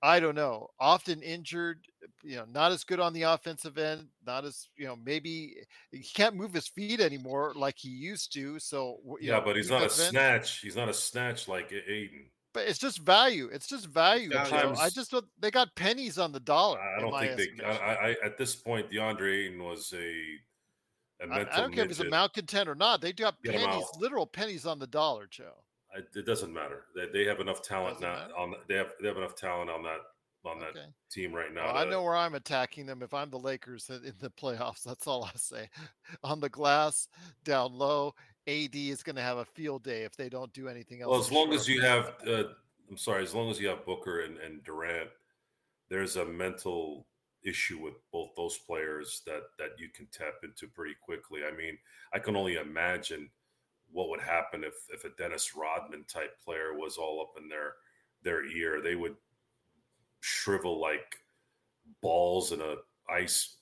I don't know, often injured, you know, not as good on the offensive end, not as, you know, maybe he can't move his feet anymore like he used to. So, yeah, know, but he's not a snatch. He's not a snatch like Ayton. But it's just value. It's just value. Sometimes, I just don't, they got pennies on the dollar. I don't think they, I, I, at this point, DeAndre Ayton was a, a I, I, don't care if he's a malcontent or not. They got Get pennies, literal pennies on the dollar, Joe it doesn't matter. They, they have enough talent now. On they have they have enough talent on that on that okay. team right now. Well, I know where I'm attacking them. If I'm the Lakers in the playoffs, that's all I say. <laughs> on the glass, down low, AD is going to have a field day if they don't do anything else. Well, as long as you have, uh, I'm sorry, as long as you have Booker and, and Durant, there's a mental issue with both those players that that you can tap into pretty quickly. I mean, I can only imagine what would happen if if a Dennis Rodman type player was all up in their their ear. They would shrivel like balls in a ice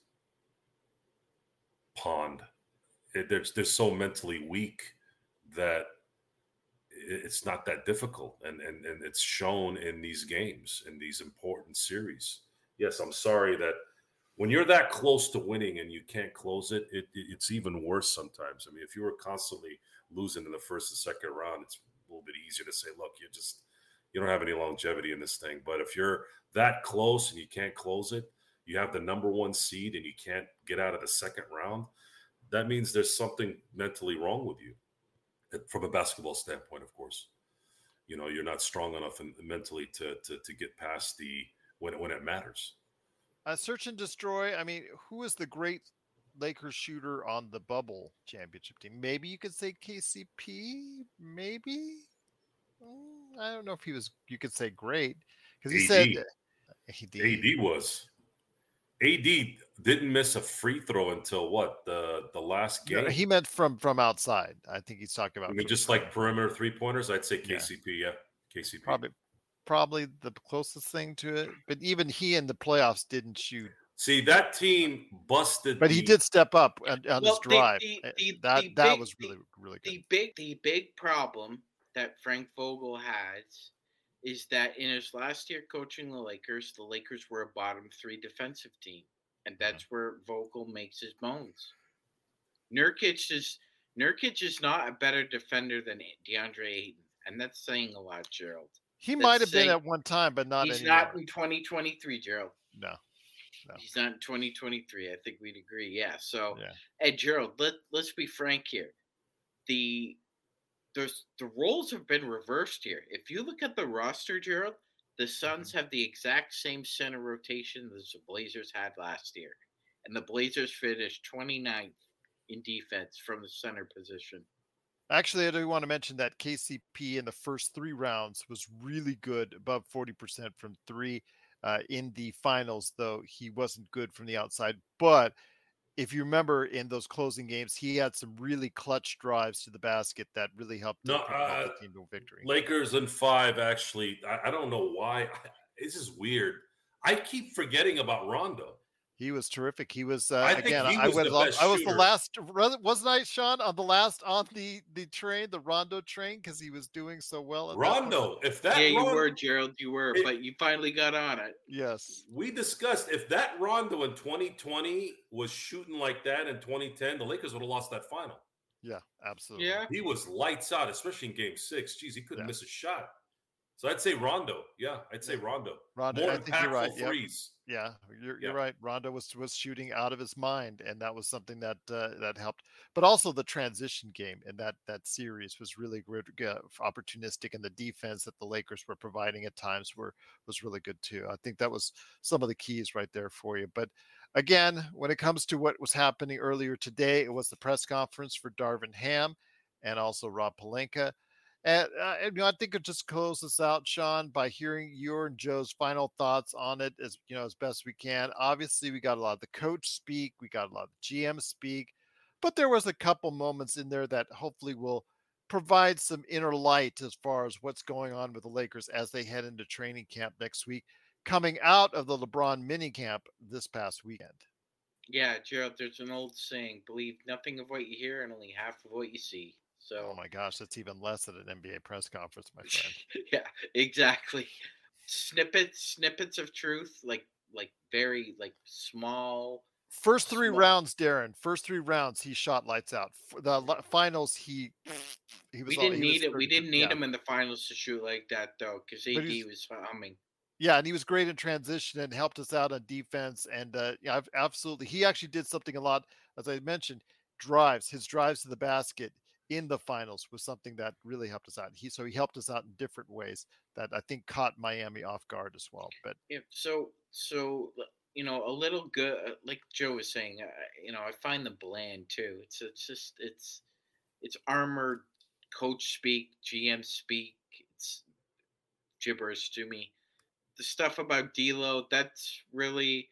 pond. It, they're, they're so mentally weak that it's not that difficult. And, and and it's shown in these games in these important series. Yes i'm sorry that when you're that close to winning and you can't close it, it, it's even worse sometimes. I mean if you were constantly losing in the first and second round, it's a little bit easier to say, look, you just you don't have any longevity in this thing. But if you're that close and you can't close it, you have the number one seed and you can't get out of the second round, that means there's something mentally wrong with you from a basketball standpoint, of course. You know, you're not strong enough in, mentally to, to to get past the when when it matters. Uh, search and destroy. I mean, who is the great Lakers shooter on the bubble championship team. Maybe you could say KCP. Maybe mm, I don't know if he was. You could say great because he AD. said AD. AD was. AD didn't miss a free throw until what the the last game. No, he meant from from outside. I think he's talking about. I mean, just like perimeter three pointers. I'd say KCP. Yeah. yeah, KCP. Probably probably the closest thing to it. But even he in the playoffs didn't shoot See that team busted, but the, he did step up on, on well, his drive. The, the, the, that that big, was really really good. The big the big problem that Frank Vogel has is that in his last year coaching the Lakers, the Lakers were a bottom three defensive team, and that's where Vogel makes his bones. Nurkic is Nurkic is not a better defender than DeAndre Ayton, and that's saying a lot, Gerald. He might have been at one time, but not. He's anymore. not in 2023, Gerald. No. No. He's not in 2023. I think we'd agree. Yeah. So, yeah. Ed Gerald, let let's be frank here. The there's the roles have been reversed here. If you look at the roster, Gerald, the Suns mm-hmm. have the exact same center rotation as the Blazers had last year, and the Blazers finished 29th in defense from the center position. Actually, I do want to mention that KCP in the first three rounds was really good, above 40% from three. Uh, in the finals, though he wasn't good from the outside. But if you remember in those closing games, he had some really clutch drives to the basket that really helped, no, uh, the team to a victory. Lakers in five, actually. I, I don't know why. <laughs> This is weird. I keep forgetting about Rondo. He was terrific. He was uh, I again. Was I was I was the last, wasn't I, Sean, on the last on the the train, the Rondo train, because he was doing so well. Rondo, if that yeah, Rondo, you were Gerald, you were, it, but you finally got on it. Yes, we discussed if that Rondo in 2020 was shooting like that in 2010, the Lakers would have lost that final. Yeah, absolutely. Yeah, he was lights out, especially in Game Six. Jeez, he couldn't yeah. miss a shot. So I'd say Rondo. Yeah, I'd say Rondo. Rondo, More I think you're right. Threes. Yep. Yeah, you're, you're right. Rondo was was shooting out of his mind, and that was something that uh, that helped. But also the transition game in that that series was really good, uh, opportunistic, and the defense that the Lakers were providing at times were was really good too. I think that was some of the keys right there for you. But again, when it comes to what was happening earlier today, it was the press conference for Darvin Ham and also Rob Pelinka. And, uh, you know, I think it just close this out, Sean, by hearing your and Joe's final thoughts on it as you know as best we can. Obviously, we got a lot of the coach speak, we got a lot of GM speak, but there was a couple moments in there that hopefully will provide some inner light as far as what's going on with the Lakers as they head into training camp next week. coming out of the LeBron mini camp this past weekend. Yeah, Gerald, there's an old saying believe nothing of what you hear and only half of what you see. So, oh my gosh, that's even less than an NBA press conference, my friend. <laughs> yeah, exactly. Snippets, snippets of truth, like like very like small. First three small. rounds, Darren. First three rounds, he shot lights out. For the finals, he <sniffs> he was. We didn't all, need it. We didn't need yeah. him in the finals to shoot like that though, because AD was humming. Yeah, and he was great in transition and helped us out on defense. And uh, yeah, I've, absolutely, he actually did something a lot, as I mentioned, drives. His drives to the basket in the finals was something that really helped us out. He so he helped us out in different ways that I think caught Miami off guard as well. But yeah, so so you know a little good, uh, like Joe was saying. Uh, you know, I find them bland too. It's it's just it's it's armored coach speak, GM speak. It's gibberish to me the stuff about D'Lo, that's really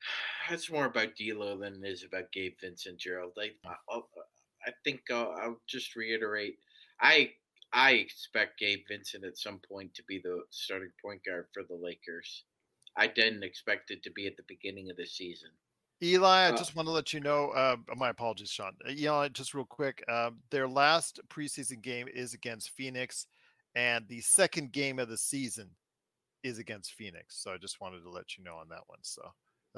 <sighs> that's more about D'Lo than it is about Gabe Vincent, Gerald. I, i think I'll, I'll, just reiterate. I I expect Gabe Vincent at some point to be the starting point guard for the Lakers. I didn't expect it to be at the beginning of the season. Eli, I uh, just want to let you know. Uh, my apologies, Sean. Uh, Eli, just real quick. Uh, their last preseason game is against Phoenix, and the second game of the season is against Phoenix. So I just wanted to let you know on that one. So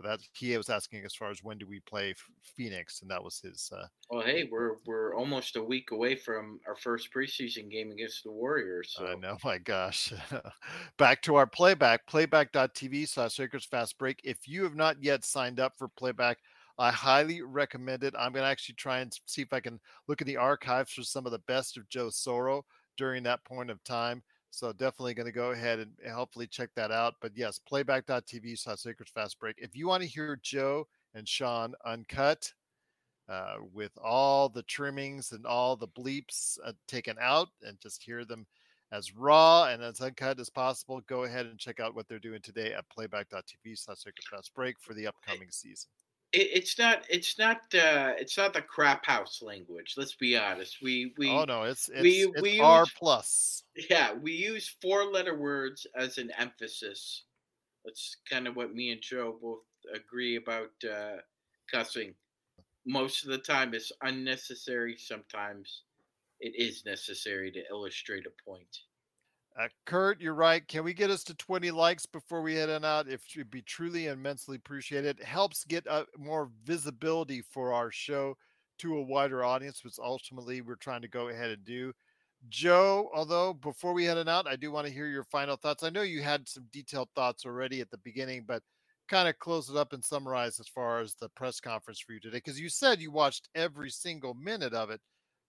that he was asking as far as when do we play Phoenix, and that was his. Uh, well, hey, we're we're almost a week away from our first preseason game against the Warriors. So. I know, <laughs> my gosh. <laughs> Back to our playback, playback.tv slash Lakers Fast Break. If you have not yet signed up for playback, I highly recommend it. I'm going to actually try and see if I can look in the archives for some of the best of Joe Soro during that point of time. So definitely going to go ahead and hopefully check that out. But yes, playback.tv slash Lakers Fast Break. If you want to hear Joe and Sean uncut uh, with all the trimmings and all the bleeps uh, taken out and just hear them as raw and as uncut as possible, go ahead and check out what they're doing today at playback.tv slash Lakers Fast Break for the upcoming season it, it's not it's not uh it's not the crap house language let's be honest. We we oh no it's it's, we, it's we r use, plus. Yeah we use four letter words as an emphasis. That's kind of what me and joe both agree about uh cussing. Most of the time it's unnecessary sometimes it is necessary to illustrate a point uh, Kurt, you're right. Can we get us to 20 likes before we head on out? If it'd be truly immensely appreciated. It helps get uh, more visibility for our show to a wider audience, which ultimately we're trying to go ahead and do. Joe, although before we head on out, I do want to hear your final thoughts. I know you had some detailed thoughts already at the beginning, but kind of close it up and summarize as far as the press conference for you today, because you said you watched every single minute of it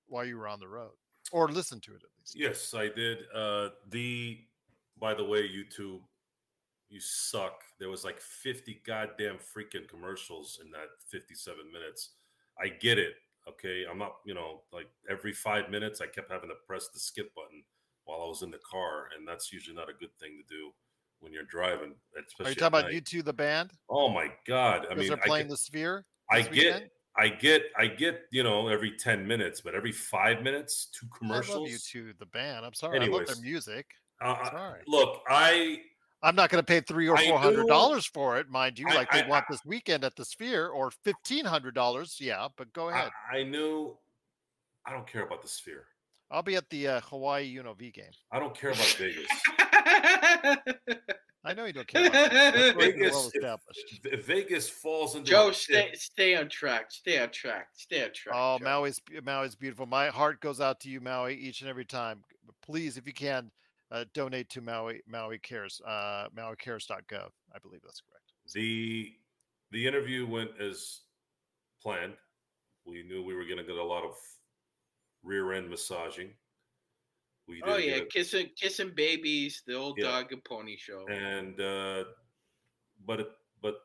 while you were on the road or listen to it at least. Yes, I did. Uh, the by the way, YouTube, you suck. There was like 50 goddamn freaking commercials in that 57 minutes. I get it. Okay. I'm not, you know, like every five minutes I kept having to press the skip button while I was in the car. And that's usually not a good thing to do when you're driving. Are you talking about U2 the band? Oh my God. I mean, they're playing the sphere. I get weekend? I get, I get, you know, every ten minutes, but every five minutes, two commercials. I love you to the band. I'm sorry. Anyways, I love their music. Uh, sorry. Look, I. I'm not going to pay three or four hundred dollars for it, mind you. Like I, they I, want this weekend at the Sphere, or fifteen hundred dollars. Yeah, but go ahead. I, knew. I don't care about the Sphere. I'll be at the uh, Hawaii UNLV game. I don't care about Vegas. <laughs> I know you don't care. About Vegas, well established. Vegas falls into Joe. Stay, stay on track. Stay on track. Stay on track. Oh, Joe. Maui's Maui's beautiful. My heart goes out to you, Maui, each and every time. Please, if you can, uh, donate to Maui Maui Cares. Uh, MauiCares.gov. I believe that's correct. The the interview went as planned. We knew we were going to get a lot of rear end massaging. We oh yeah, kissing kissing babies, the old yeah. dog and pony show. And uh, but but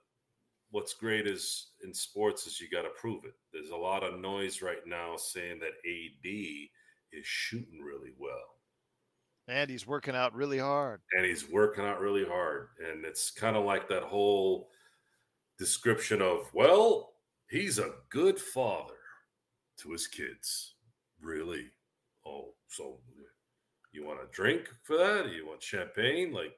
what's great is in sports is you got to prove it. There's a lot of noise right now saying that AD is shooting really well. And he's working out really hard. And he's working out really hard. And it's kind of like that whole description of, well, he's a good father to his kids. Really? Oh, so you want a drink for that? You want champagne? Like,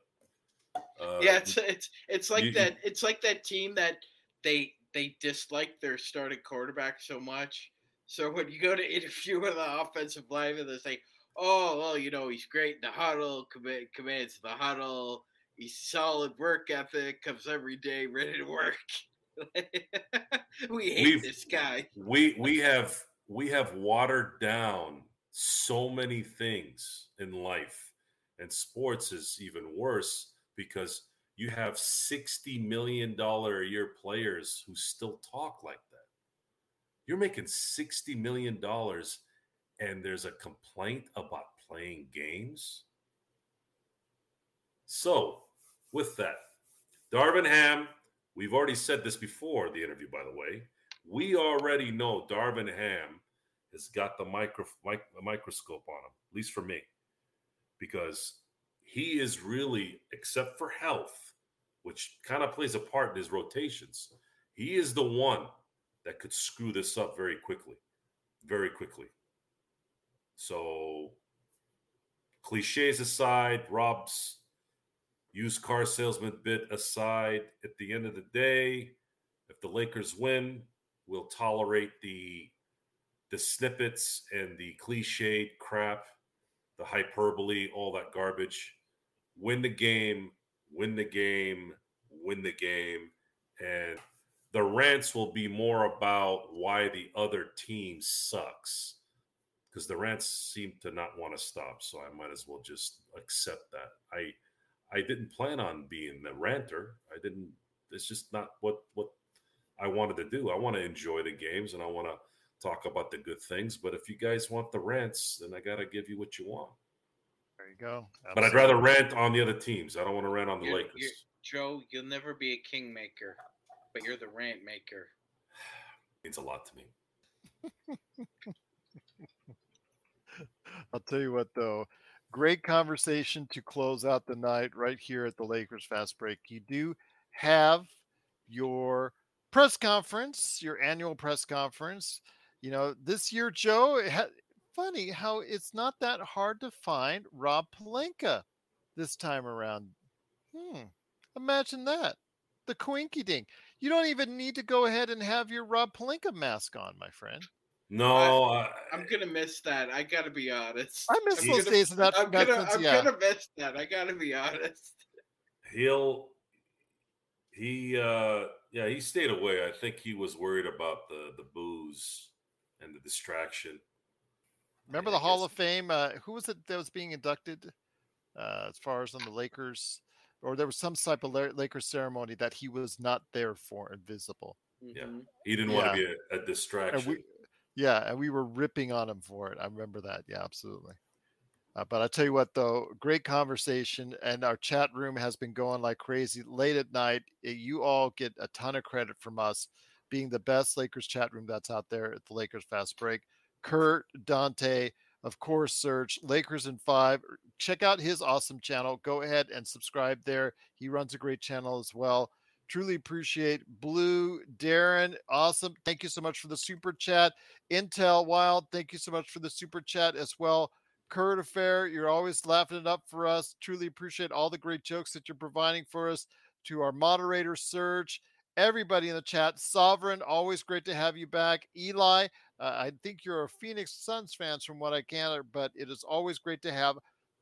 Uh, yeah, it's it's it's like you, that. It's like that team that they they dislike their starting quarterback so much. So when you go to interview with the offensive lineman, they say, "Oh, well, you know, he's great in the huddle, command, commands the huddle. He's solid work ethic, comes every day, ready to work." <laughs> we hate We've, this guy. we we have we have watered down so many things in life, and sports is even worse because you have sixty million dollar a year players who still talk like that. You're making sixty million dollars, and there's a complaint about playing games. So, with that, Darvin Ham We've already said this before the interview, by the way. We already know Darvin Ham has got the micro, mic, microscope on him, at least for me, because he is really, except for health, which kind of plays a part in his rotations, he is the one that could screw this up very quickly, very quickly. So, cliches aside, Rob's used car salesman bit aside, at the end of the day, if the Lakers win, we'll tolerate the the snippets and the cliched crap, the hyperbole, all that garbage. Win the game, win the game, win the game, and the rants will be more about why the other team sucks because the rants seem to not want to stop. So I might as well just accept that. I I didn't plan on being the ranter. I didn't. It's just not what what I wanted to do. I want to enjoy the games and I want to talk about the good things. But if you guys want the rants, then I got to give you what you want. There you go. Absolutely. But I'd rather rant on the other teams. I don't want to rant on the you're, Lakers. You're, Joe, you'll never be a kingmaker, but you're the rant maker. <sighs> means a lot to me. <laughs> I'll tell you what, though great conversation to close out the night right here at the Lakers Fast Break. You do have your press conference, your annual press conference. You know, this year, Joe, ha- funny how it's not that hard to find Rob Pelinka this time around. Hmm, imagine that. The Quinky Dink. You don't even need to go ahead and have your Rob Pelinka mask on, my friend. No, I, am gonna miss that. I gotta be honest. I miss I'm those gonna, days <laughs> of that. I'm, gonna, I'm yeah. gonna miss that. I gotta be honest. He'll he uh yeah he stayed away. I think he was worried about the the booze and the distraction. Remember the Hall of Fame? Uh, who was it that was being inducted? Uh, as far as on the Lakers, or there was some type of Lakers ceremony that he was not there for, invisible. Yeah, mm-hmm. he didn't want to be a, a distraction. We, yeah, and we were ripping on him for it. I remember that. Yeah, absolutely. Uh, but I tell you what, though, great conversation, and our chat room has been going like crazy late at night. Eh, you all get a ton of credit from us being the best Lakers chat room that's out there at the Lakers Fast Break. Kurt, Dante, of course, search Lakers in five. Check out his awesome channel. Go ahead and subscribe there. He runs a great channel as well. Truly appreciate Blue, Darren. Awesome. Thank you so much for the super chat. Intel Wild, thank you so much for the super chat as well. Current Affair, you're always laughing it up for us. Truly appreciate all the great jokes that you're providing for us. To our moderator, Serge, everybody in the chat, Sovereign, always great to have you back. Eli, uh, I think you're a Phoenix Suns fans from what I can, but it is always great to have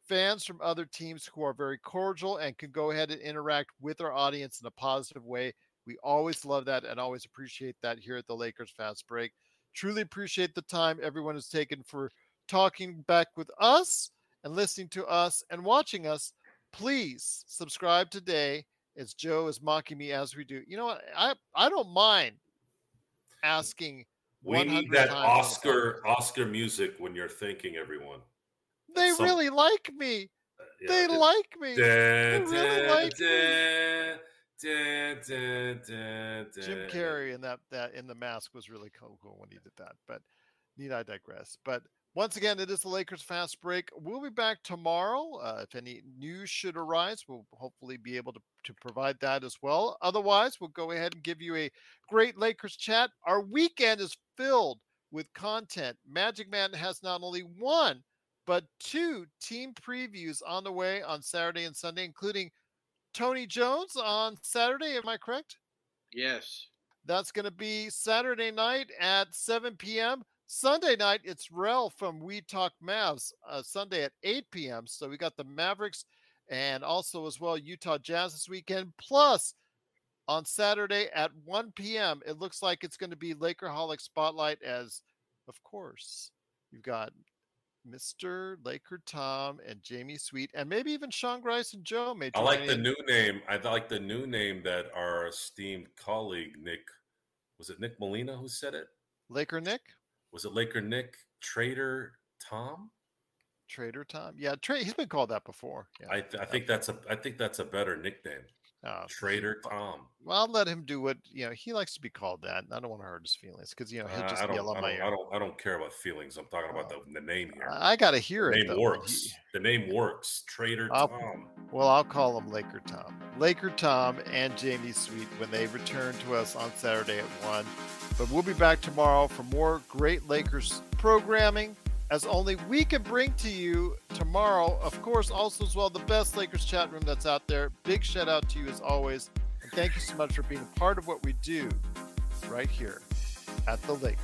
fans from other teams who are very cordial and can go ahead and interact with our audience in a positive way. We always love that and always appreciate that here at the Lakers Fast Break. Truly appreciate the time everyone has taken for talking back with us and listening to us and watching us. Please subscribe today as Joe is mocking me as we do. You know what? I, I don't mind asking. We need that Oscar Oscar music when you're thanking everyone. They Some, really like me. Uh, yeah, they like me. Da, they really da, like da, me. Jim Carrey in that that in the mask was really cool, cool when he did that. But need I digress. But once again, it is the Lakers fast break. We'll be back tomorrow. Uh, if any news should arise, we'll hopefully be able to, to provide that as well. Otherwise, we'll go ahead and give you a great Lakers chat. Our weekend is filled with content. Magic Man has not only one, but two team previews on the way on Saturday and Sunday, including Tony Jones on Saturday. Am I correct? Yes. That's going to be Saturday night at 7 p.m. Sunday night, it's Rel from We Talk Mavs. Uh, Sunday at 8 p.m. So we got the Mavericks and also as well Utah Jazz this weekend. Plus, on Saturday at 1 p.m., it looks like it's going to be Lakerholic Spotlight as, of course, you've got Mr. Laker Tom and Jamie Sweet, and maybe even Sean Grice and Joe. May I like the new name. I like the new name that our esteemed colleague Nick was it Nick Molina who said it? Laker Nick. Was it Laker Nick Trader Tom? Trader Tom. Yeah, Tra- he's been called that before. Yeah. I, th- I think that's a I think that's a better nickname. Uh, Trader Tom. Well, I'll let him do what you know. He likes to be called that. I don't want to hurt his feelings because you know he'll just uh, yell on my ear. I don't. I don't care about feelings. I'm talking about the, the name here. I got to hear the it. Name though, works. The name works. Trader I'll, Tom. Well, I'll call him Laker Tom. Laker Tom and Jamie Sweet when they return to us on Saturday at one. But we'll be back tomorrow for more great Lakers programming as only we can bring to you tomorrow. Of course, also as well the best Lakers chat room that's out there. Big shout out to you as always. And thank you so much for being a part of what we do right here at the Lakers.